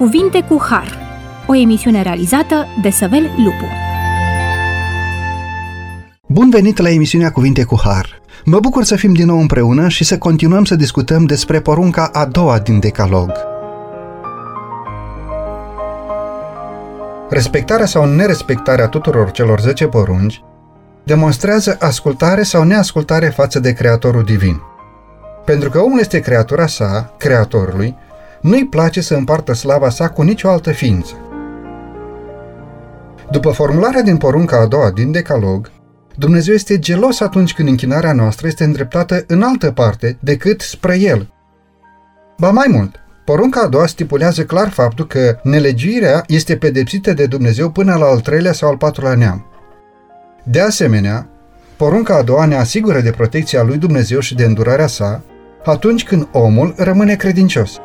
Cuvinte cu Har, o emisiune realizată de Săvel Lupu. Bun venit la emisiunea Cuvinte cu Har! Mă bucur să fim din nou împreună și să continuăm să discutăm despre porunca a doua din Decalog. Respectarea sau nerespectarea tuturor celor 10 porunci demonstrează ascultare sau neascultare față de Creatorul Divin. Pentru că omul este creatura sa, Creatorului, nu-i place să împartă slava sa cu nicio altă ființă. După formularea din porunca a doua din Decalog, Dumnezeu este gelos atunci când închinarea noastră este îndreptată în altă parte decât spre El. Ba mai mult, porunca a doua stipulează clar faptul că nelegiuirea este pedepsită de Dumnezeu până la al treilea sau al patrulea neam. De asemenea, porunca a doua ne asigură de protecția lui Dumnezeu și de îndurarea sa atunci când omul rămâne credincios.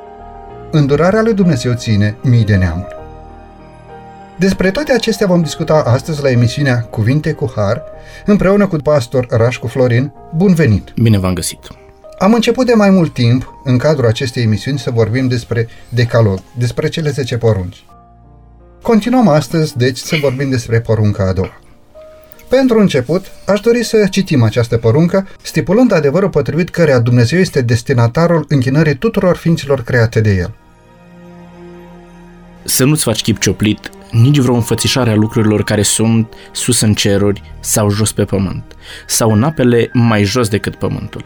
Îndurarea lui Dumnezeu ține mii de neamuri. Despre toate acestea vom discuta astăzi la emisiunea Cuvinte cu Har, împreună cu pastor Rașcu Florin. Bun venit! Bine v-am găsit! Am început de mai mult timp, în cadrul acestei emisiuni, să vorbim despre decalog, despre cele 10 porunci. Continuăm astăzi, deci, să vorbim despre porunca a doua. Pentru început, aș dori să citim această poruncă, stipulând adevărul potrivit căreia Dumnezeu este destinatarul închinării tuturor ființilor create de El. Să nu-ți faci chip cioplit nici vreo înfățișare a lucrurilor care sunt sus în ceruri sau jos pe pământ, sau în apele mai jos decât pământul.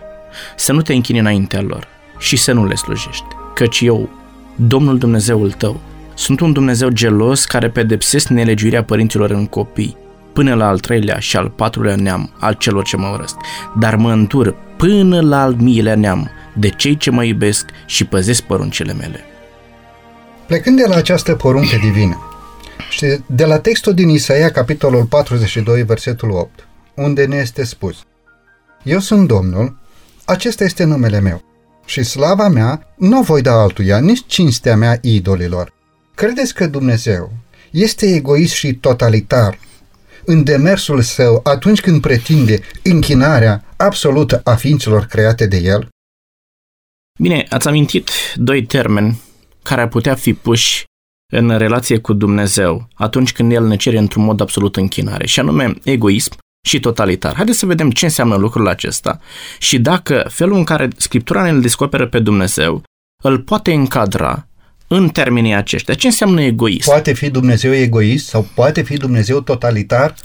Să nu te închini înaintea lor și să nu le slujești, căci eu, Domnul Dumnezeul tău, sunt un Dumnezeu gelos care pedepsesc nelegiuirea părinților în copii, până la al treilea și al patrulea neam al celor ce mă urăsc, dar mă întur până la al miilea neam de cei ce mă iubesc și păzesc poruncile mele. Plecând de la această poruncă divină și de la textul din Isaia, capitolul 42, versetul 8, unde ne este spus Eu sunt Domnul, acesta este numele meu și slava mea nu voi da altuia, nici cinstea mea idolilor. Credeți că Dumnezeu este egoist și totalitar în demersul său atunci când pretinde închinarea absolută a ființelor create de el? Bine, ați amintit doi termeni care ar putea fi puși în relație cu Dumnezeu atunci când El ne cere într-un mod absolut închinare, și anume egoism și totalitar. Haideți să vedem ce înseamnă lucrul acesta și dacă felul în care Scriptura ne-l descoperă pe Dumnezeu îl poate încadra în termenii aceștia. Ce înseamnă egoism? Poate fi Dumnezeu egoist sau poate fi Dumnezeu totalitar?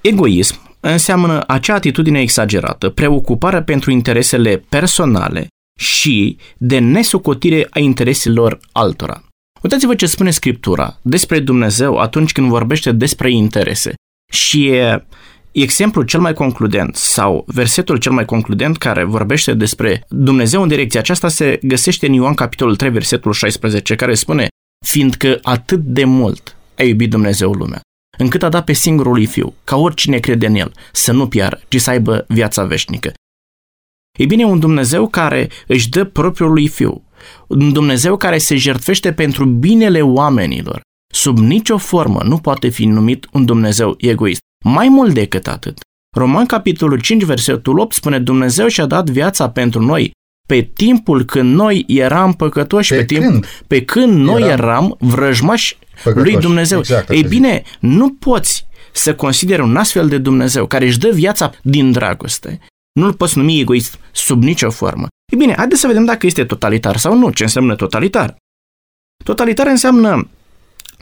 Egoism înseamnă acea atitudine exagerată, preocupare pentru interesele personale și de nesocotire a intereselor altora. Uitați-vă ce spune Scriptura despre Dumnezeu atunci când vorbește despre interese. Și e exemplul cel mai concludent sau versetul cel mai concludent care vorbește despre Dumnezeu în direcția aceasta se găsește în Ioan capitolul 3, versetul 16, care spune Fiindcă atât de mult a iubit Dumnezeu lumea, încât a dat pe singurul lui Fiu, ca oricine crede în El, să nu piară, ci să aibă viața veșnică. Ei bine, un Dumnezeu care își dă propriul lui Fiu, un Dumnezeu care se jertfește pentru binele oamenilor, sub nicio formă nu poate fi numit un Dumnezeu egoist. Mai mult decât atât, Roman capitolul 5, versetul 8 spune Dumnezeu și-a dat viața pentru noi pe timpul când noi eram păcătoși, pe, pe, timp, când? pe când noi eram, eram vrăjmași păcătoși. lui Dumnezeu. Exact, Ei bine, nu poți să consideri un astfel de Dumnezeu care își dă viața din dragoste, nu-l poți numi egoist sub nicio formă. Ei bine, haideți să vedem dacă este totalitar sau nu. Ce înseamnă totalitar? Totalitar înseamnă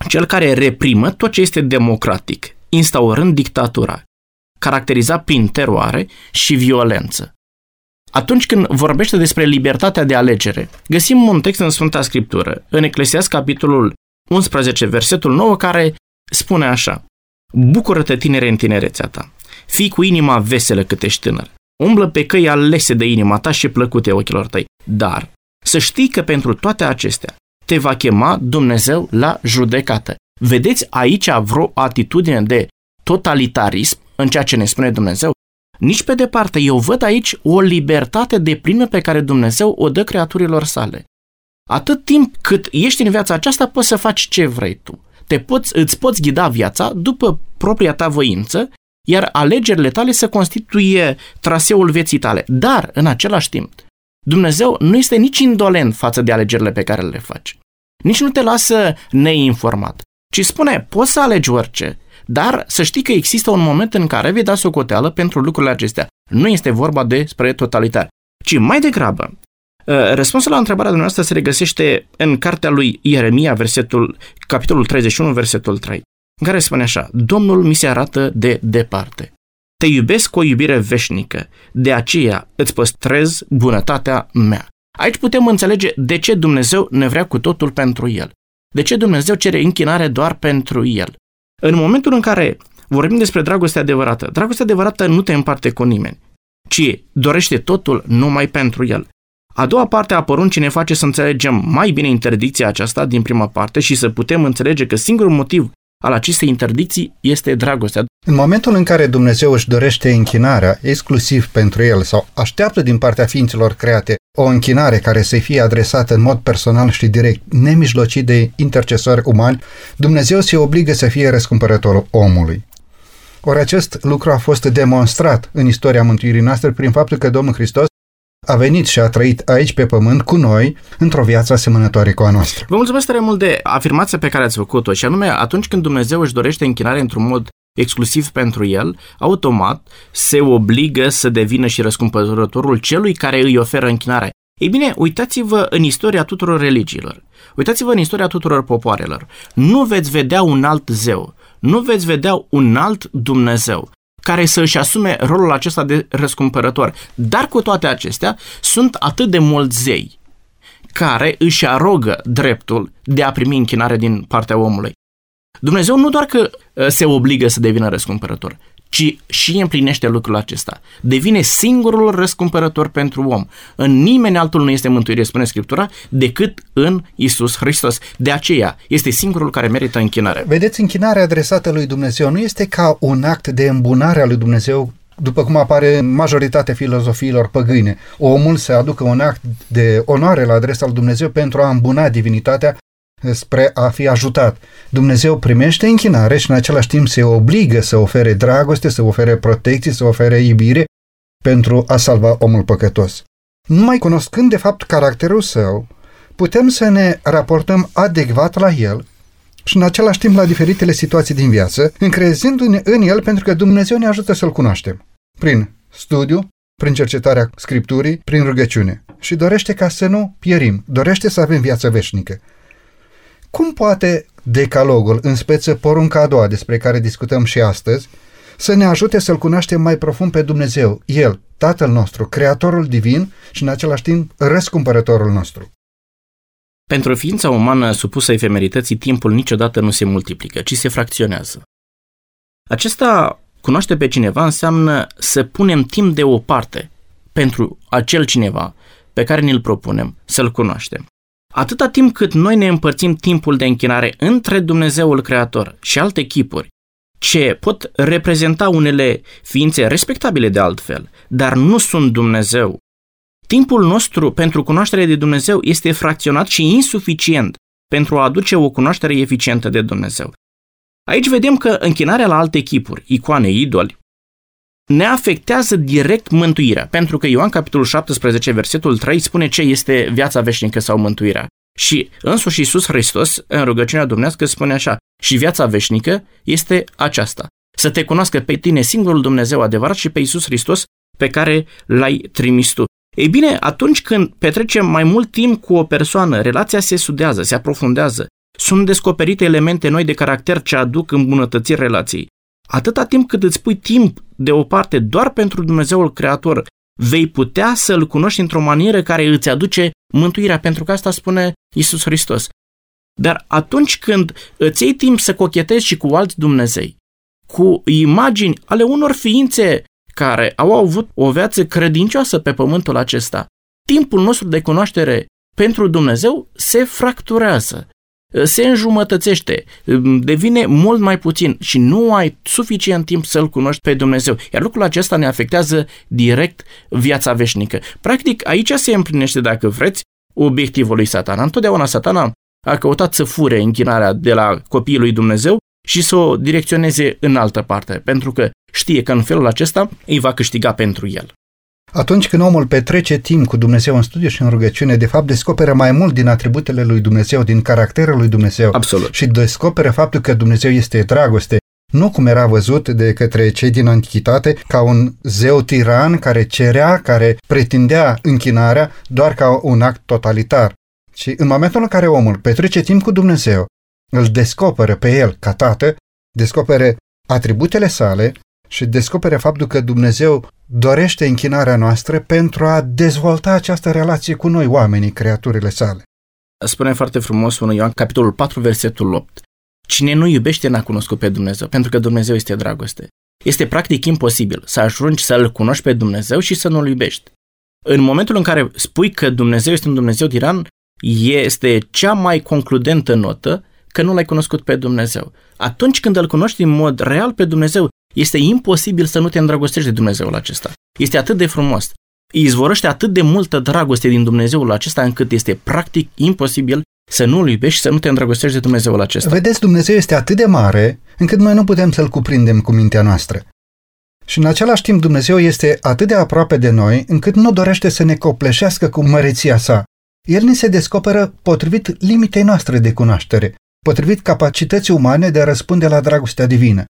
cel care reprimă tot ce este democratic, instaurând dictatura, caracterizat prin teroare și violență. Atunci când vorbește despre libertatea de alegere, găsim un text în Sfânta Scriptură, în Eclesiast capitolul 11, versetul 9, care spune așa Bucură-te tinere în tinerețea ta, fii cu inima veselă cât ești tânăr, umblă pe căi alese de inima ta și plăcute ochilor tăi, dar să știi că pentru toate acestea te va chema Dumnezeu la judecată. Vedeți aici vreo atitudine de totalitarism în ceea ce ne spune Dumnezeu? Nici pe departe, eu văd aici o libertate de plină pe care Dumnezeu o dă creaturilor sale. Atât timp cât ești în viața aceasta, poți să faci ce vrei tu. Te poți, îți poți ghida viața după propria ta voință, iar alegerile tale să constituie traseul vieții tale. Dar, în același timp, Dumnezeu nu este nici indolent față de alegerile pe care le faci. Nici nu te lasă neinformat, ci spune, poți să alegi orice, dar să știi că există un moment în care vei da socoteală pentru lucrurile acestea. Nu este vorba despre totalitar, ci mai degrabă. Uh, răspunsul la întrebarea dumneavoastră se regăsește în cartea lui Ieremia, versetul, capitolul 31, versetul 3, în care spune așa, Domnul mi se arată de departe. Te iubesc cu o iubire veșnică, de aceea îți păstrez bunătatea mea. Aici putem înțelege de ce Dumnezeu ne vrea cu totul pentru El. De ce Dumnezeu cere închinare doar pentru El. În momentul în care vorbim despre dragoste adevărată, dragostea adevărată nu te împarte cu nimeni, ci dorește totul numai pentru El. A doua parte a poruncii ne face să înțelegem mai bine interdicția aceasta din prima parte și să putem înțelege că singurul motiv al acestei interdicții este dragostea. În momentul în care Dumnezeu își dorește închinarea exclusiv pentru el sau așteaptă din partea ființelor create o închinare care să fie adresată în mod personal și direct, nemijlocit de intercesori umani, Dumnezeu se obligă să fie răscumpărătorul omului. Ori acest lucru a fost demonstrat în istoria mântuirii noastre prin faptul că Domnul Hristos a venit și a trăit aici pe pământ cu noi într-o viață asemănătoare cu a noastră. Vă mulțumesc tare mult de afirmația pe care ați făcut-o și anume atunci când Dumnezeu își dorește închinare într-un mod exclusiv pentru el, automat se obligă să devină și răscumpărătorul celui care îi oferă închinare. Ei bine, uitați-vă în istoria tuturor religiilor. Uitați-vă în istoria tuturor popoarelor. Nu veți vedea un alt zeu. Nu veți vedea un alt Dumnezeu care să își asume rolul acesta de răscumpărător. Dar cu toate acestea, sunt atât de mulți zei care își arogă dreptul de a primi închinare din partea omului. Dumnezeu nu doar că uh, se obligă să devină răscumpărător, ci și împlinește lucrul acesta. Devine singurul răscumpărător pentru om. În nimeni altul nu este mântuire, spune Scriptura, decât în Isus Hristos. De aceea este singurul care merită închinare. Vedeți, închinarea adresată lui Dumnezeu nu este ca un act de îmbunare a lui Dumnezeu după cum apare în majoritatea filozofiilor păgâine. Omul se aducă un act de onoare la adresa lui Dumnezeu pentru a îmbuna divinitatea spre a fi ajutat. Dumnezeu primește închinare și în același timp se obligă să ofere dragoste, să ofere protecție, să ofere iubire pentru a salva omul păcătos. Numai cunoscând de fapt caracterul său, putem să ne raportăm adecvat la el și în același timp la diferitele situații din viață, încrezându-ne în el pentru că Dumnezeu ne ajută să-l cunoaștem. Prin studiu, prin cercetarea Scripturii, prin rugăciune. Și dorește ca să nu pierim, dorește să avem viață veșnică. Cum poate decalogul, în speță porunca a doua despre care discutăm și astăzi, să ne ajute să-L cunoaștem mai profund pe Dumnezeu, El, Tatăl nostru, Creatorul Divin și în același timp răscumpărătorul nostru? Pentru ființa umană supusă efemerității, timpul niciodată nu se multiplică, ci se fracționează. Acesta cunoaște pe cineva înseamnă să punem timp de o parte pentru acel cineva pe care ne-l propunem să-l cunoaștem. Atâta timp cât noi ne împărțim timpul de închinare între Dumnezeul Creator și alte chipuri, ce pot reprezenta unele ființe respectabile de altfel, dar nu sunt Dumnezeu. Timpul nostru pentru cunoaștere de Dumnezeu este fracționat și insuficient pentru a aduce o cunoaștere eficientă de Dumnezeu. Aici vedem că închinarea la alte chipuri, icoane, idoli, ne afectează direct mântuirea, pentru că Ioan capitolul 17, versetul 3 spune ce este viața veșnică sau mântuirea. Și însuși Iisus Hristos, în rugăciunea dumnească, spune așa, și viața veșnică este aceasta, să te cunoască pe tine singurul Dumnezeu adevărat și pe Iisus Hristos pe care l-ai trimis tu. Ei bine, atunci când petrecem mai mult timp cu o persoană, relația se sudează, se aprofundează, sunt descoperite elemente noi de caracter ce aduc îmbunătățiri relației. Atâta timp cât îți pui timp deoparte doar pentru Dumnezeul Creator, vei putea să-L cunoști într-o manieră care îți aduce mântuirea, pentru că asta spune Isus Hristos. Dar atunci când îți iei timp să cochetezi și cu alți Dumnezei, cu imagini ale unor ființe care au avut o viață credincioasă pe pământul acesta, timpul nostru de cunoaștere pentru Dumnezeu se fracturează se înjumătățește, devine mult mai puțin și nu ai suficient timp să-L cunoști pe Dumnezeu. Iar lucrul acesta ne afectează direct viața veșnică. Practic, aici se împlinește, dacă vreți, obiectivul lui satana. Întotdeauna satana a căutat să fure închinarea de la copiii lui Dumnezeu și să o direcționeze în altă parte, pentru că știe că în felul acesta îi va câștiga pentru el. Atunci când omul petrece timp cu Dumnezeu în studiu și în rugăciune, de fapt descoperă mai mult din atributele lui Dumnezeu, din caracterul lui Dumnezeu. Absolut. Și descoperă faptul că Dumnezeu este dragoste, nu cum era văzut de către cei din antichitate, ca un zeu tiran care cerea, care pretindea închinarea doar ca un act totalitar. Și în momentul în care omul petrece timp cu Dumnezeu, îl descoperă pe el ca tată, descopere atributele sale și descopere faptul că Dumnezeu dorește închinarea noastră pentru a dezvolta această relație cu noi, oamenii, creaturile sale. Spune foarte frumos 1 Ioan, capitolul 4, versetul 8. Cine nu iubește n-a cunoscut pe Dumnezeu, pentru că Dumnezeu este dragoste. Este practic imposibil să ajungi să-L cunoști pe Dumnezeu și să nu-L iubești. În momentul în care spui că Dumnezeu este un Dumnezeu tiran, este cea mai concludentă notă că nu l-ai cunoscut pe Dumnezeu. Atunci când îl cunoști în mod real pe Dumnezeu, este imposibil să nu te îndrăgostești de Dumnezeul acesta. Este atât de frumos. Izvorăște atât de multă dragoste din Dumnezeul acesta încât este practic imposibil să nu-L iubești și să nu te îndrăgostești de Dumnezeul acesta. Vedeți, Dumnezeu este atât de mare încât noi nu putem să-L cuprindem cu mintea noastră. Și în același timp Dumnezeu este atât de aproape de noi încât nu dorește să ne copleșească cu măreția sa. El ne se descoperă potrivit limitei noastre de cunoaștere, potrivit capacității umane de a răspunde la dragostea divină.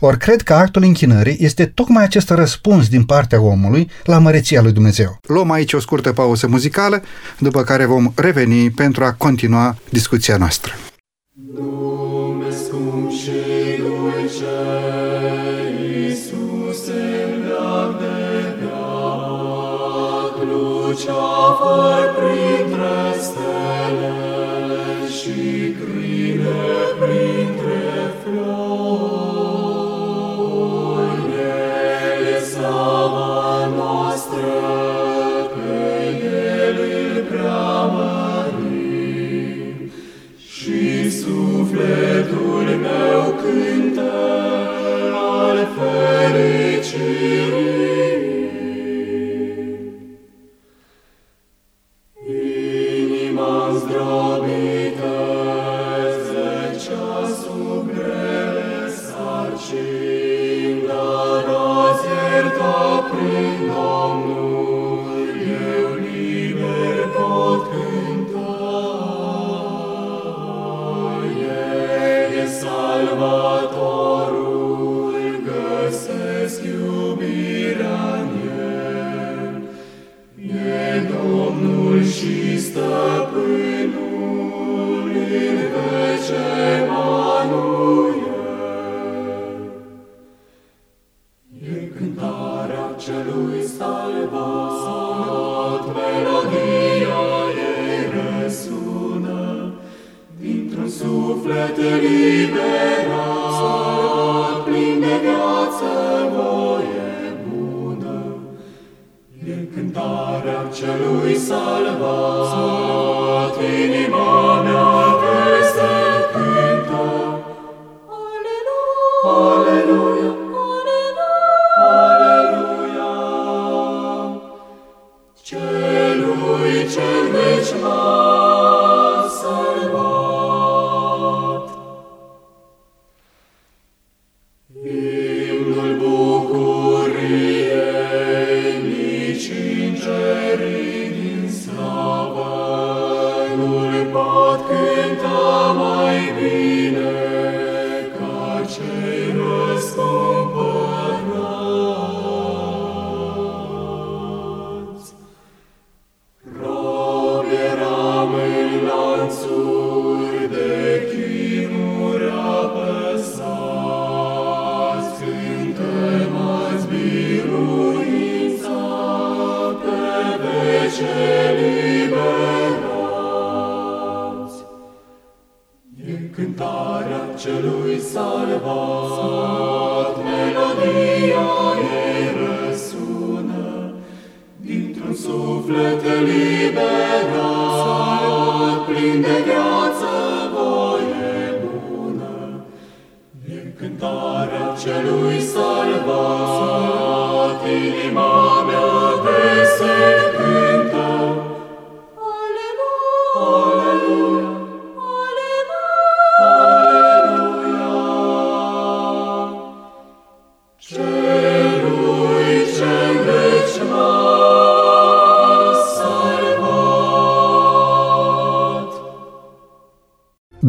Ori cred că actul închinării este tocmai acest răspuns din partea omului la măreția lui Dumnezeu. Luăm aici o scurtă pauză muzicală, după care vom reveni pentru a continua discuția noastră. Lume scump și dulce, Iisuse, de veac, lucea printre Celui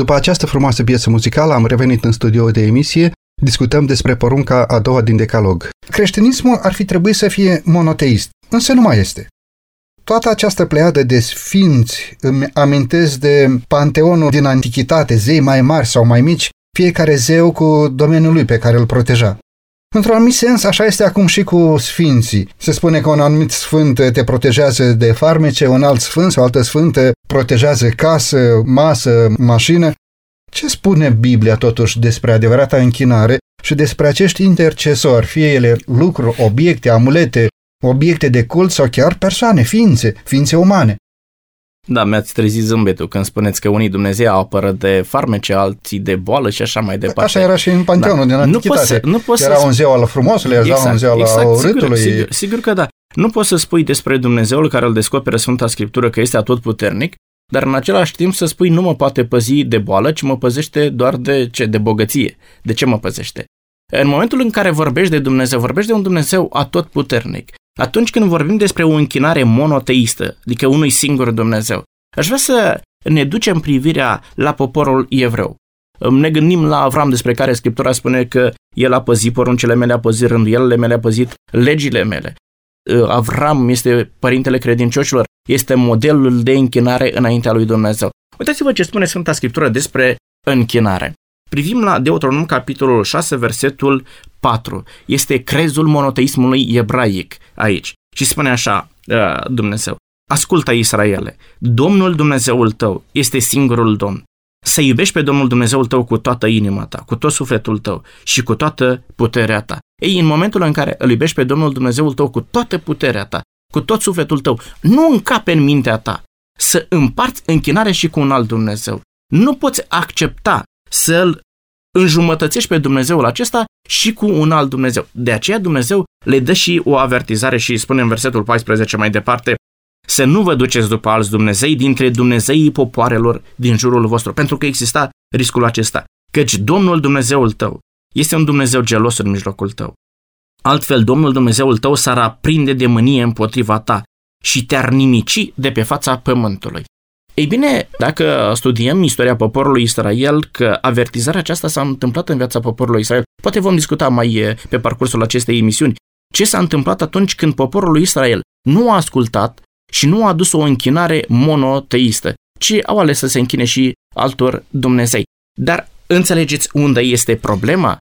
După această frumoasă piesă muzicală am revenit în studio de emisie, discutăm despre porunca a doua din Decalog. Creștinismul ar fi trebuit să fie monoteist, însă nu mai este. Toată această pleiadă de sfinți îmi amintesc de panteonul din antichitate, zei mai mari sau mai mici, fiecare zeu cu domeniul lui pe care îl proteja. Într-un anumit sens, așa este acum și cu sfinții. Se spune că un anumit sfânt te protejează de farmece, un alt sfânt sau altă sfântă protejează casă, masă, mașină. Ce spune Biblia totuși despre adevărata închinare și despre acești intercesori, fie ele lucruri, obiecte, amulete, obiecte de cult sau chiar persoane, ființe, ființe umane? Da, mi-ați trezit zâmbetul când spuneți că unii Dumnezeu apără de farmece, alții de boală și așa mai departe. Așa era și în Panteonul da. din Antichitate. Nu poți să, nu era un zeu al frumosului, era exact, un zeu al exact, urâtului. Sigur, sigur, sigur că da. Nu poți să spui despre Dumnezeul care îl descoperă Sfânta Scriptură că este atotputernic, dar în același timp să spui nu mă poate păzi de boală, ci mă păzește doar de ce? De bogăție. De ce mă păzește? În momentul în care vorbești de Dumnezeu, vorbești de un Dumnezeu atotputernic. Atunci când vorbim despre o închinare monoteistă, adică unui singur Dumnezeu, aș vrea să ne ducem privirea la poporul evreu. Ne gândim la Avram despre care Scriptura spune că el a păzit poruncile mele, a păzit rânduielile mele, a păzit legile mele. Avram este părintele credincioșilor, este modelul de închinare înaintea lui Dumnezeu. Uitați-vă ce spune Sfânta Scriptură despre închinare. Privim la Deuteronom capitolul 6, versetul 4. Este crezul monoteismului ebraic aici. Și spune așa uh, Dumnezeu. Ascultă Israele, Domnul Dumnezeul tău este singurul Domn. Să iubești pe Domnul Dumnezeul tău cu toată inima ta, cu tot sufletul tău și cu toată puterea ta. Ei, în momentul în care îl iubești pe Domnul Dumnezeul tău cu toată puterea ta, cu tot sufletul tău, nu încape în mintea ta să împarți închinare și cu un alt Dumnezeu. Nu poți accepta să-L înjumătățești pe Dumnezeul acesta și cu un alt Dumnezeu. De aceea Dumnezeu le dă și o avertizare și spune în versetul 14 mai departe, să nu vă duceți după alți Dumnezei dintre Dumnezeii popoarelor din jurul vostru, pentru că exista riscul acesta, căci Domnul Dumnezeul tău este un Dumnezeu gelos în mijlocul tău. Altfel, Domnul Dumnezeul tău s-ar aprinde de mânie împotriva ta și te-ar nimici de pe fața pământului. Ei bine, dacă studiem istoria poporului Israel, că avertizarea aceasta s-a întâmplat în viața poporului Israel, poate vom discuta mai pe parcursul acestei emisiuni, ce s-a întâmplat atunci când poporul lui Israel nu a ascultat și nu a adus o închinare monoteistă, ci au ales să se închine și altor Dumnezei. Dar înțelegeți unde este problema?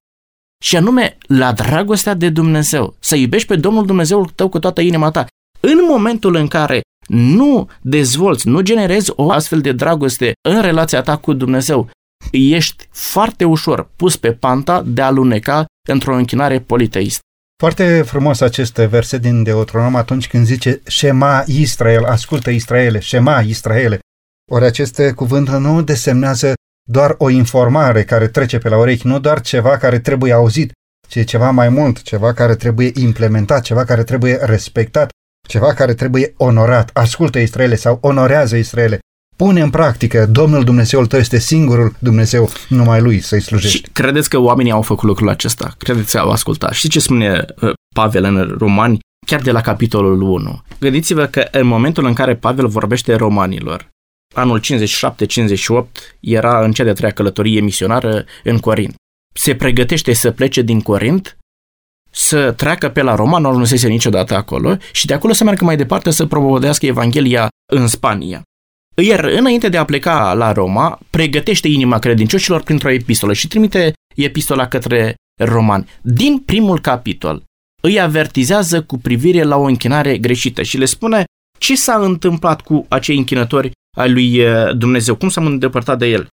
Și anume la dragostea de Dumnezeu. Să iubești pe Domnul Dumnezeul tău cu toată inima ta. În momentul în care nu dezvolți, nu generezi o astfel de dragoste în relația ta cu Dumnezeu, ești foarte ușor pus pe panta de a luneca într-o închinare politeistă. Foarte frumos acest verset din Deuteronom atunci când zice Shema Israel, ascultă Israele, Shema Israele. Ori acest cuvânt nu desemnează doar o informare care trece pe la urechi, nu doar ceva care trebuie auzit, ci ceva mai mult, ceva care trebuie implementat, ceva care trebuie respectat, ceva care trebuie onorat. Ascultă Israele sau onorează Israele. Pune în practică, Domnul Dumnezeul tău este singurul Dumnezeu, numai Lui să-i slujești. Și credeți că oamenii au făcut lucrul acesta? Credeți că au ascultat? Știți ce spune uh, Pavel în Romani? Chiar de la capitolul 1. Gândiți-vă că în momentul în care Pavel vorbește romanilor, anul 57-58 era în cea de-a treia călătorie misionară în Corint. Se pregătește să plece din Corint să treacă pe la Roma, nu ajunsese niciodată acolo, și de acolo să meargă mai departe să propovădească Evanghelia în Spania. Iar înainte de a pleca la Roma, pregătește inima credincioșilor printr-o epistolă și trimite epistola către romani. Din primul capitol îi avertizează cu privire la o închinare greșită și le spune ce s-a întâmplat cu acei închinători ai lui eh, Dumnezeu, cum s-a îndepărtat de el.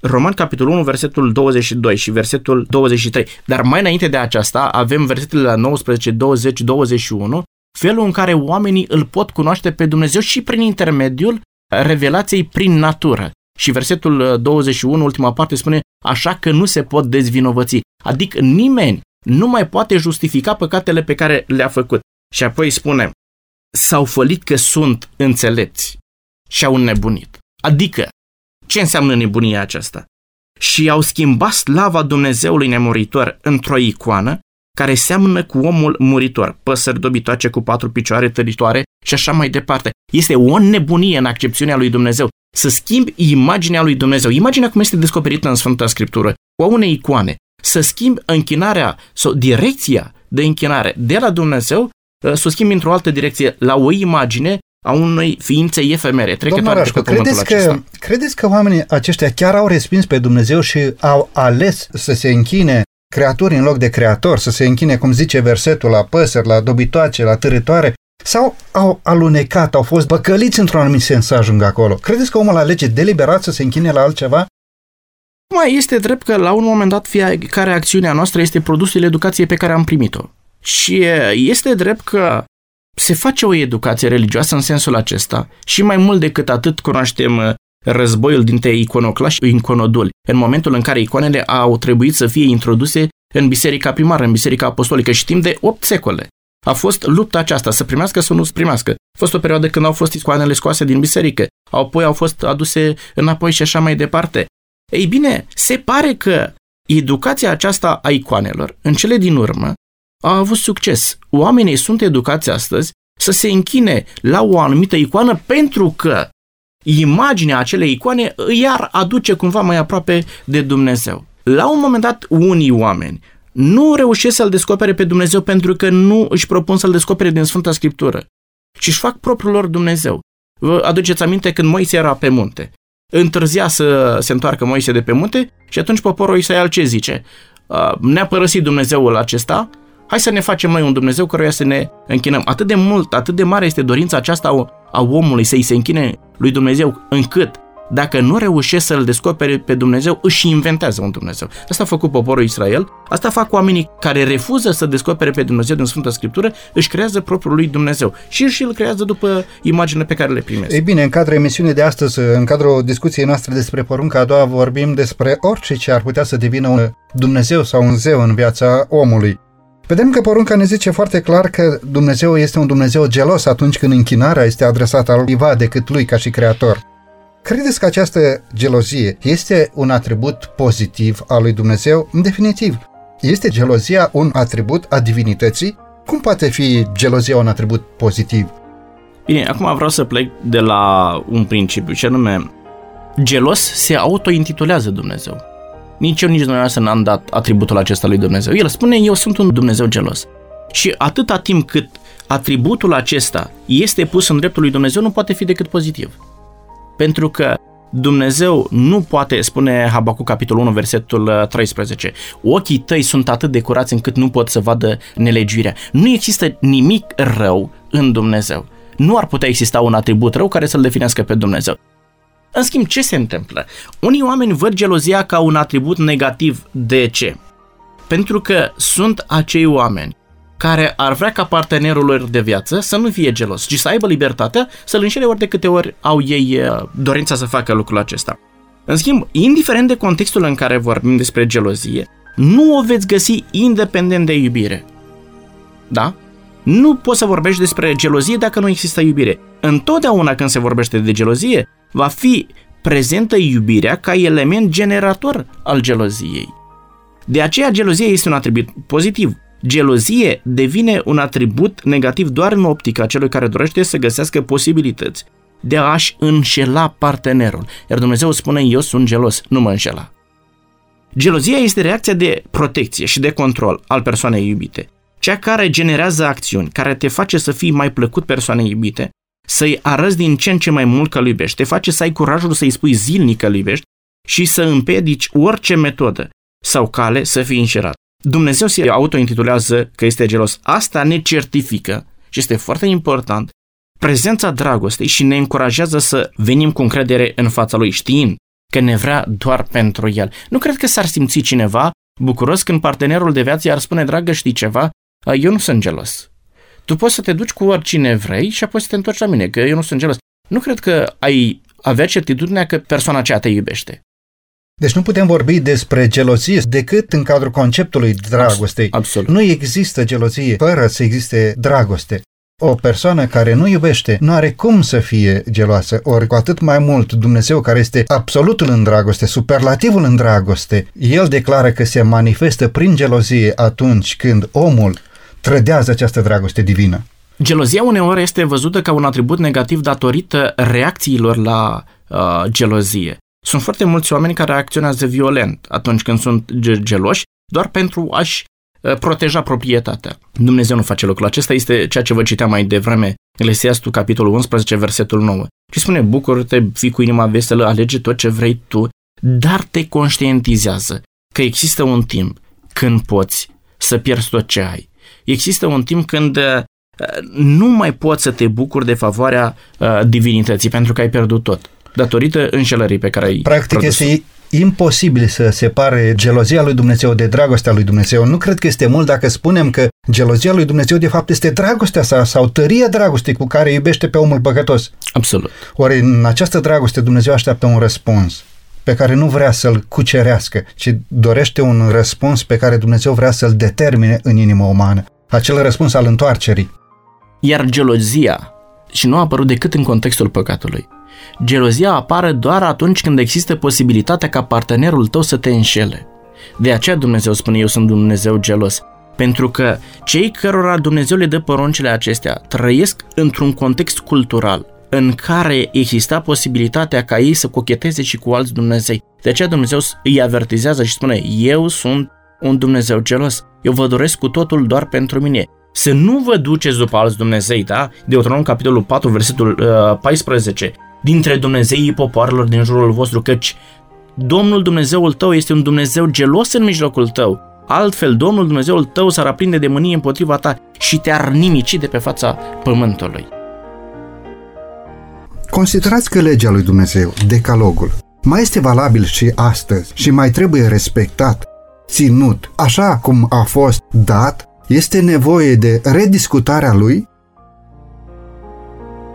Roman, capitolul 1, versetul 22 și versetul 23. Dar mai înainte de aceasta avem versetele la 19, 20, 21, felul în care oamenii îl pot cunoaște pe Dumnezeu și prin intermediul revelației prin natură. Și versetul 21, ultima parte, spune așa că nu se pot dezvinovăți. Adică nimeni nu mai poate justifica păcatele pe care le-a făcut. Și apoi spune, s-au fălit că sunt înțelepți și au înnebunit. Adică ce înseamnă nebunia aceasta? Și au schimbat slava Dumnezeului nemuritor într-o icoană care seamănă cu omul muritor, păsări dobitoace cu patru picioare tăritoare și așa mai departe. Este o nebunie în accepțiunea lui Dumnezeu să schimbi imaginea lui Dumnezeu, imaginea cum este descoperită în Sfânta Scriptură, cu unei icoane, să schimbi închinarea sau direcția de închinare de la Dumnezeu, uh, să o schimbi într-o altă direcție la o imagine a unei ființe efemere, trecătoare Rașcu, credeți că, credeți că oamenii aceștia chiar au respins pe Dumnezeu și au ales să se închine creaturi în loc de creator, să se închine, cum zice versetul, la păsări, la dobitoace, la târătoare, sau au alunecat, au fost băcăliți într-un anumit sens să ajungă acolo? Credeți că omul alege deliberat să se închine la altceva? Mai este drept că la un moment dat fiecare acțiune a noastră este produsul educației pe care am primit-o. Și este drept că se face o educație religioasă în sensul acesta și mai mult decât atât cunoaștem războiul dintre iconoclași și iconoduli, în momentul în care icoanele au trebuit să fie introduse în biserica primară, în biserica apostolică și timp de 8 secole. A fost lupta aceasta, să primească sau nu să primească. A fost o perioadă când au fost icoanele scoase din biserică, apoi au fost aduse înapoi și așa mai departe. Ei bine, se pare că educația aceasta a icoanelor, în cele din urmă, a avut succes. Oamenii sunt educați astăzi să se închine la o anumită icoană pentru că imaginea acelei icoane iar aduce cumva mai aproape de Dumnezeu. La un moment dat, unii oameni nu reușesc să-L descopere pe Dumnezeu pentru că nu își propun să-L descopere din Sfânta Scriptură, ci își fac propriul lor Dumnezeu. Vă aduceți aminte când Moise era pe munte. Întârzia să se întoarcă Moise de pe munte și atunci poporul Israel ce zice? Ne-a părăsit Dumnezeul acesta, hai să ne facem noi un Dumnezeu căruia să ne închinăm. Atât de mult, atât de mare este dorința aceasta a omului să-i se închine lui Dumnezeu, încât dacă nu reușește să-L descopere pe Dumnezeu, își inventează un Dumnezeu. Asta a făcut poporul Israel, asta fac oamenii care refuză să descopere pe Dumnezeu din Sfânta Scriptură, își creează propriul lui Dumnezeu și își îl creează după imaginea pe care le primesc. Ei bine, în cadrul emisiunii de astăzi, în cadrul discuției noastre despre porunca a doua, vorbim despre orice ce ar putea să devină un Dumnezeu sau un zeu în viața omului. Vedem că porunca ne zice foarte clar că Dumnezeu este un Dumnezeu gelos atunci când închinarea este adresată aluiva decât lui ca și creator. Credeți că această gelozie este un atribut pozitiv al lui Dumnezeu? În definitiv, este gelozia un atribut a divinității? Cum poate fi gelozia un atribut pozitiv? Bine, acum vreau să plec de la un principiu, ce anume, gelos se autointitulează Dumnezeu. Nici eu, nici dumneavoastră n-am dat atributul acesta lui Dumnezeu. El spune, eu sunt un Dumnezeu gelos. Și atâta timp cât atributul acesta este pus în dreptul lui Dumnezeu, nu poate fi decât pozitiv. Pentru că Dumnezeu nu poate, spune Habacu capitolul 1, versetul 13, ochii tăi sunt atât de curați încât nu pot să vadă nelegiuirea. Nu există nimic rău în Dumnezeu. Nu ar putea exista un atribut rău care să-L definească pe Dumnezeu. În schimb, ce se întâmplă? Unii oameni văd gelozia ca un atribut negativ. De ce? Pentru că sunt acei oameni care ar vrea ca partenerul lor de viață să nu fie gelos, ci să aibă libertatea să-l înșele ori de câte ori au ei uh, dorința să facă lucrul acesta. În schimb, indiferent de contextul în care vorbim despre gelozie, nu o veți găsi independent de iubire. Da? Nu poți să vorbești despre gelozie dacă nu există iubire. Întotdeauna când se vorbește de gelozie, va fi prezentă iubirea ca element generator al geloziei. De aceea gelozia este un atribut pozitiv. Gelozie devine un atribut negativ doar în optica celui care dorește să găsească posibilități de a-și înșela partenerul. Iar Dumnezeu spune, eu sunt gelos, nu mă înșela. Gelozia este reacția de protecție și de control al persoanei iubite. Cea care generează acțiuni, care te face să fii mai plăcut persoanei iubite, să-i arăți din ce în ce mai mult că îl iubești, te face să ai curajul să-i spui zilnic că îl iubești și să împedici orice metodă sau cale să fii înșerat. Dumnezeu se autointitulează că este gelos. Asta ne certifică și este foarte important prezența dragostei și ne încurajează să venim cu încredere în fața lui, știind că ne vrea doar pentru el. Nu cred că s-ar simți cineva bucuros când partenerul de viață ar spune, dragă, știi ceva? Eu nu sunt gelos. Tu poți să te duci cu oricine vrei și apoi să te întorci la mine, că eu nu sunt gelos. Nu cred că ai avea certitudinea că persoana aceea te iubește. Deci nu putem vorbi despre gelozie decât în cadrul conceptului dragostei. Absolut. Nu există gelozie fără să existe dragoste. O persoană care nu iubește nu are cum să fie geloasă, ori cu atât mai mult Dumnezeu care este absolutul în dragoste, superlativul în dragoste, El declară că se manifestă prin gelozie atunci când omul trădează această dragoste divină. Gelozia uneori este văzută ca un atribut negativ datorită reacțiilor la uh, gelozie. Sunt foarte mulți oameni care reacționează violent atunci când sunt geloși, doar pentru a-și uh, proteja proprietatea. Dumnezeu nu face lucrul acesta, este ceea ce vă citeam mai devreme, Elesiastul, capitolul 11, versetul 9. Și spune, bucură-te, fii cu inima veselă, alege tot ce vrei tu, dar te conștientizează că există un timp când poți să pierzi tot ce ai. Există un timp când uh, nu mai poți să te bucuri de favoarea uh, divinității pentru că ai pierdut tot, datorită înșelării pe care ai Practic produs. este imposibil să separe gelozia lui Dumnezeu de dragostea lui Dumnezeu. Nu cred că este mult dacă spunem că gelozia lui Dumnezeu de fapt este dragostea sa sau tăria dragostei cu care iubește pe omul păcătos. Absolut. Ori în această dragoste Dumnezeu așteaptă un răspuns pe care nu vrea să-l cucerească, ci dorește un răspuns pe care Dumnezeu vrea să-l determine în inima umană. Acel răspuns al întoarcerii. Iar gelozia, și nu a apărut decât în contextul păcatului, gelozia apare doar atunci când există posibilitatea ca partenerul tău să te înșele. De aceea Dumnezeu spune, eu sunt Dumnezeu gelos. Pentru că cei cărora Dumnezeu le dă poruncile acestea trăiesc într-un context cultural în care exista posibilitatea ca ei să cocheteze și cu alți Dumnezei. De aceea Dumnezeu îi avertizează și spune, eu sunt un Dumnezeu gelos. Eu vă doresc cu totul doar pentru mine. Să nu vă duceți după alți Dumnezei, da? Deuteronom capitolul 4, versetul uh, 14. Dintre Dumnezeii popoarelor din jurul vostru, căci Domnul Dumnezeul tău este un Dumnezeu gelos în mijlocul tău. Altfel, Domnul Dumnezeul tău s-ar aprinde de mânie împotriva ta și te-ar nimici de pe fața pământului. Considerați că legea lui Dumnezeu, decalogul, mai este valabil și astăzi și mai trebuie respectat, ținut, așa cum a fost dat, este nevoie de rediscutarea lui?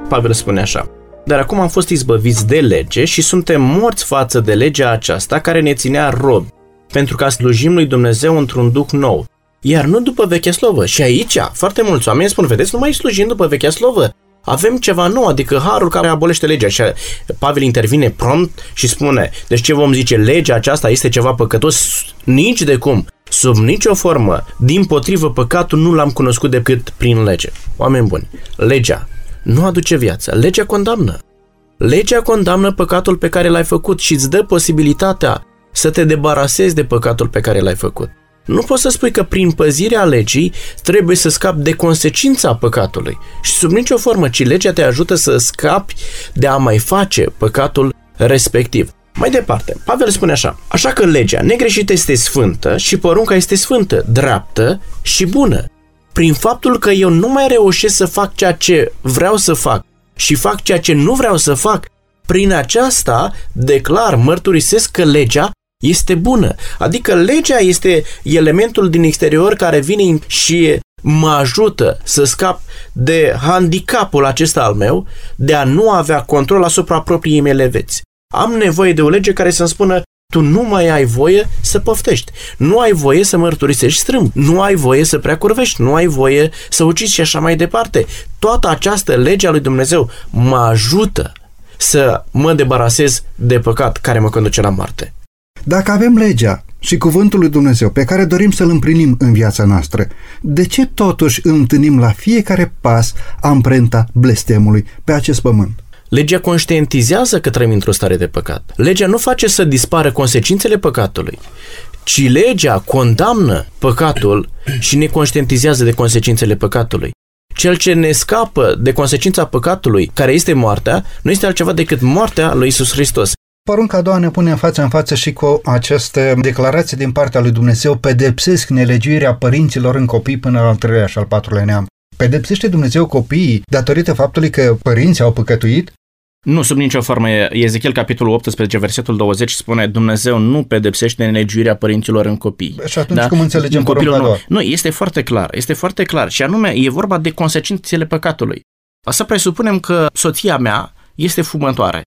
Pavel spune așa. Dar acum am fost izbăviți de lege și suntem morți față de legea aceasta care ne ținea rob, pentru ca slujim lui Dumnezeu într-un duc nou, iar nu după vechea slovă. Și aici, foarte mulți oameni spun, vedeți, nu mai slujim după vechea slovă, avem ceva nou, adică harul care abolește legea. Și Pavel intervine prompt și spune, deci ce vom zice, legea aceasta este ceva păcătos? Nici de cum. Sub nicio formă, din potrivă, păcatul nu l-am cunoscut decât prin lege. Oameni buni, legea nu aduce viață, legea condamnă. Legea condamnă păcatul pe care l-ai făcut și îți dă posibilitatea să te debarasezi de păcatul pe care l-ai făcut. Nu poți să spui că prin păzirea legii trebuie să scapi de consecința păcatului și sub nicio formă, ci legea te ajută să scapi de a mai face păcatul respectiv. Mai departe, Pavel spune așa, așa că legea negreșită este sfântă și porunca este sfântă, dreaptă și bună. Prin faptul că eu nu mai reușesc să fac ceea ce vreau să fac și fac ceea ce nu vreau să fac, prin aceasta declar, mărturisesc că legea este bună. Adică legea este elementul din exterior care vine și mă ajută să scap de handicapul acesta al meu de a nu avea control asupra propriei mele veți. Am nevoie de o lege care să-mi spună tu nu mai ai voie să poftești, nu ai voie să mărturisești strâmb, nu ai voie să prea curvești, nu ai voie să ucizi și așa mai departe. Toată această lege a lui Dumnezeu mă ajută să mă debarasez de păcat care mă conduce la moarte. Dacă avem legea și cuvântul lui Dumnezeu pe care dorim să-l împlinim în viața noastră, de ce totuși întâlnim la fiecare pas amprenta blestemului pe acest pământ? Legea conștientizează că trăim într-o stare de păcat. Legea nu face să dispară consecințele păcatului, ci legea condamnă păcatul și ne conștientizează de consecințele păcatului. Cel ce ne scapă de consecința păcatului, care este moartea, nu este altceva decât moartea lui Isus Hristos. Porunca a doua ne pune în față în față și cu această declarație din partea lui Dumnezeu, pedepsesc nelegiuirea părinților în copii până al treilea și al patrulea neam. Pedepsește Dumnezeu copiii datorită faptului că părinții au păcătuit? Nu, sub nicio formă. Ezechiel, capitolul 18, versetul 20, spune Dumnezeu nu pedepsește nelegiuirea părinților în copii. Și atunci da? cum înțelegem în copilul nu. nu, este foarte clar. Este foarte clar. Și anume, e vorba de consecințele păcatului. Să presupunem că soția mea este fumătoare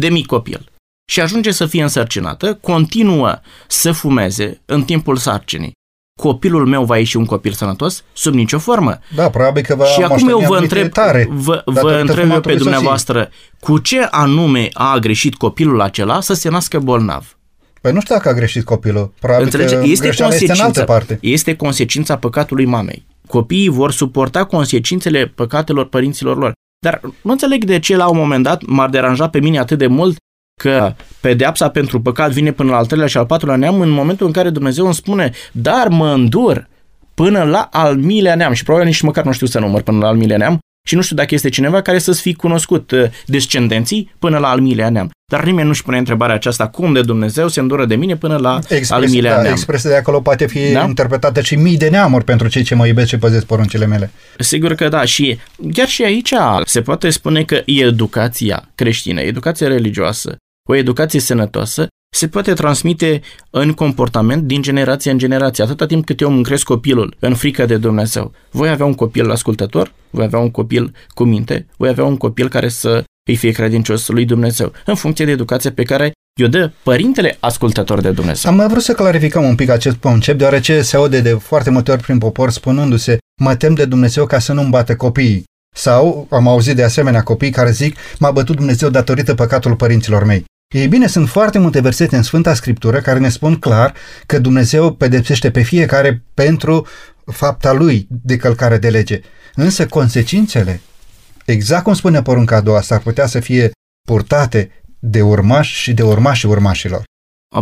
de mic copil și ajunge să fie însărcinată, continuă să fumeze în timpul sarcinii. Copilul meu va ieși un copil sănătos? Sub nicio formă. Da, probabil că va Și acum eu vă întreb, tare, vă, vă întreb eu pe dumneavoastră, soții. cu ce anume a greșit copilul acela să se nască bolnav? Păi nu știu dacă a greșit copilul. Probabil Înțelege? că este, consecința, este în altă parte. Este consecința păcatului mamei. copiii vor suporta consecințele păcatelor părinților lor. Dar nu înțeleg de ce la un moment dat m-ar deranja pe mine atât de mult că pedeapsa pentru păcat vine până la al treilea și al patrulea neam în momentul în care Dumnezeu îmi spune, dar mă îndur până la al miilea neam și probabil nici măcar nu știu să număr până la al miilea neam și nu știu dacă este cineva care să-ți fi cunoscut uh, descendenții până la al miilea neam. Dar nimeni nu-și pune întrebarea aceasta, cum de Dumnezeu se îndură de mine până la Expres, al miilea da, neam. Expresia de acolo poate fi da? interpretată și mii de neamuri pentru cei ce mă iubesc și păzesc poruncile mele. Sigur că da, și chiar și aici se poate spune că educația creștină, educația religioasă, o educație sănătoasă, se poate transmite în comportament din generație în generație, atâta timp cât eu îmi cresc copilul în frică de Dumnezeu. Voi avea un copil ascultător, voi avea un copil cu minte, voi avea un copil care să îi fie credincios lui Dumnezeu, în funcție de educația pe care eu dă părintele ascultător de Dumnezeu. Am mai vrut să clarificăm un pic acest concept, deoarece se aude de foarte multe ori prin popor spunându-se mă tem de Dumnezeu ca să nu-mi bată copiii. Sau am auzit de asemenea copii care zic m-a bătut Dumnezeu datorită păcatului părinților mei. Ei bine, sunt foarte multe versete în Sfânta Scriptură care ne spun clar că Dumnezeu pedepsește pe fiecare pentru fapta lui de călcare de lege. Însă consecințele, exact cum spune porunca a doua, s-ar putea să fie purtate de urmași și de urmașii urmașilor.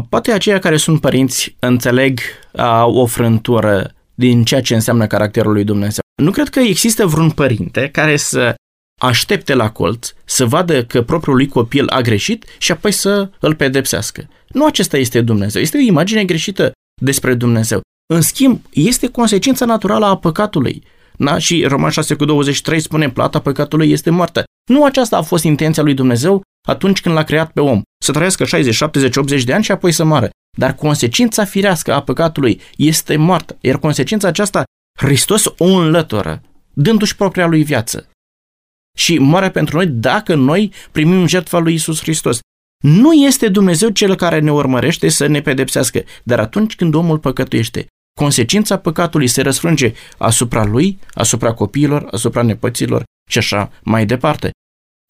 Poate aceia care sunt părinți înțeleg a, o frântură din ceea ce înseamnă caracterul lui Dumnezeu. Nu cred că există vreun părinte care să aștepte la colț, să vadă că propriul lui copil a greșit și apoi să îl pedepsească. Nu acesta este Dumnezeu, este o imagine greșită despre Dumnezeu. În schimb, este consecința naturală a păcatului. Da? Și Roman 6 cu 23 spune plata păcatului este moartă. Nu aceasta a fost intenția lui Dumnezeu atunci când l-a creat pe om. Să trăiască 60, 70, 80 de ani și apoi să moară. Dar consecința firească a păcatului este moartă. Iar consecința aceasta Hristos o înlătură, dându-și propria lui viață și moare pentru noi dacă noi primim jertfa lui Isus Hristos. Nu este Dumnezeu cel care ne urmărește să ne pedepsească, dar atunci când omul păcătuiește, consecința păcatului se răsfrânge asupra lui, asupra copiilor, asupra nepăților și așa mai departe.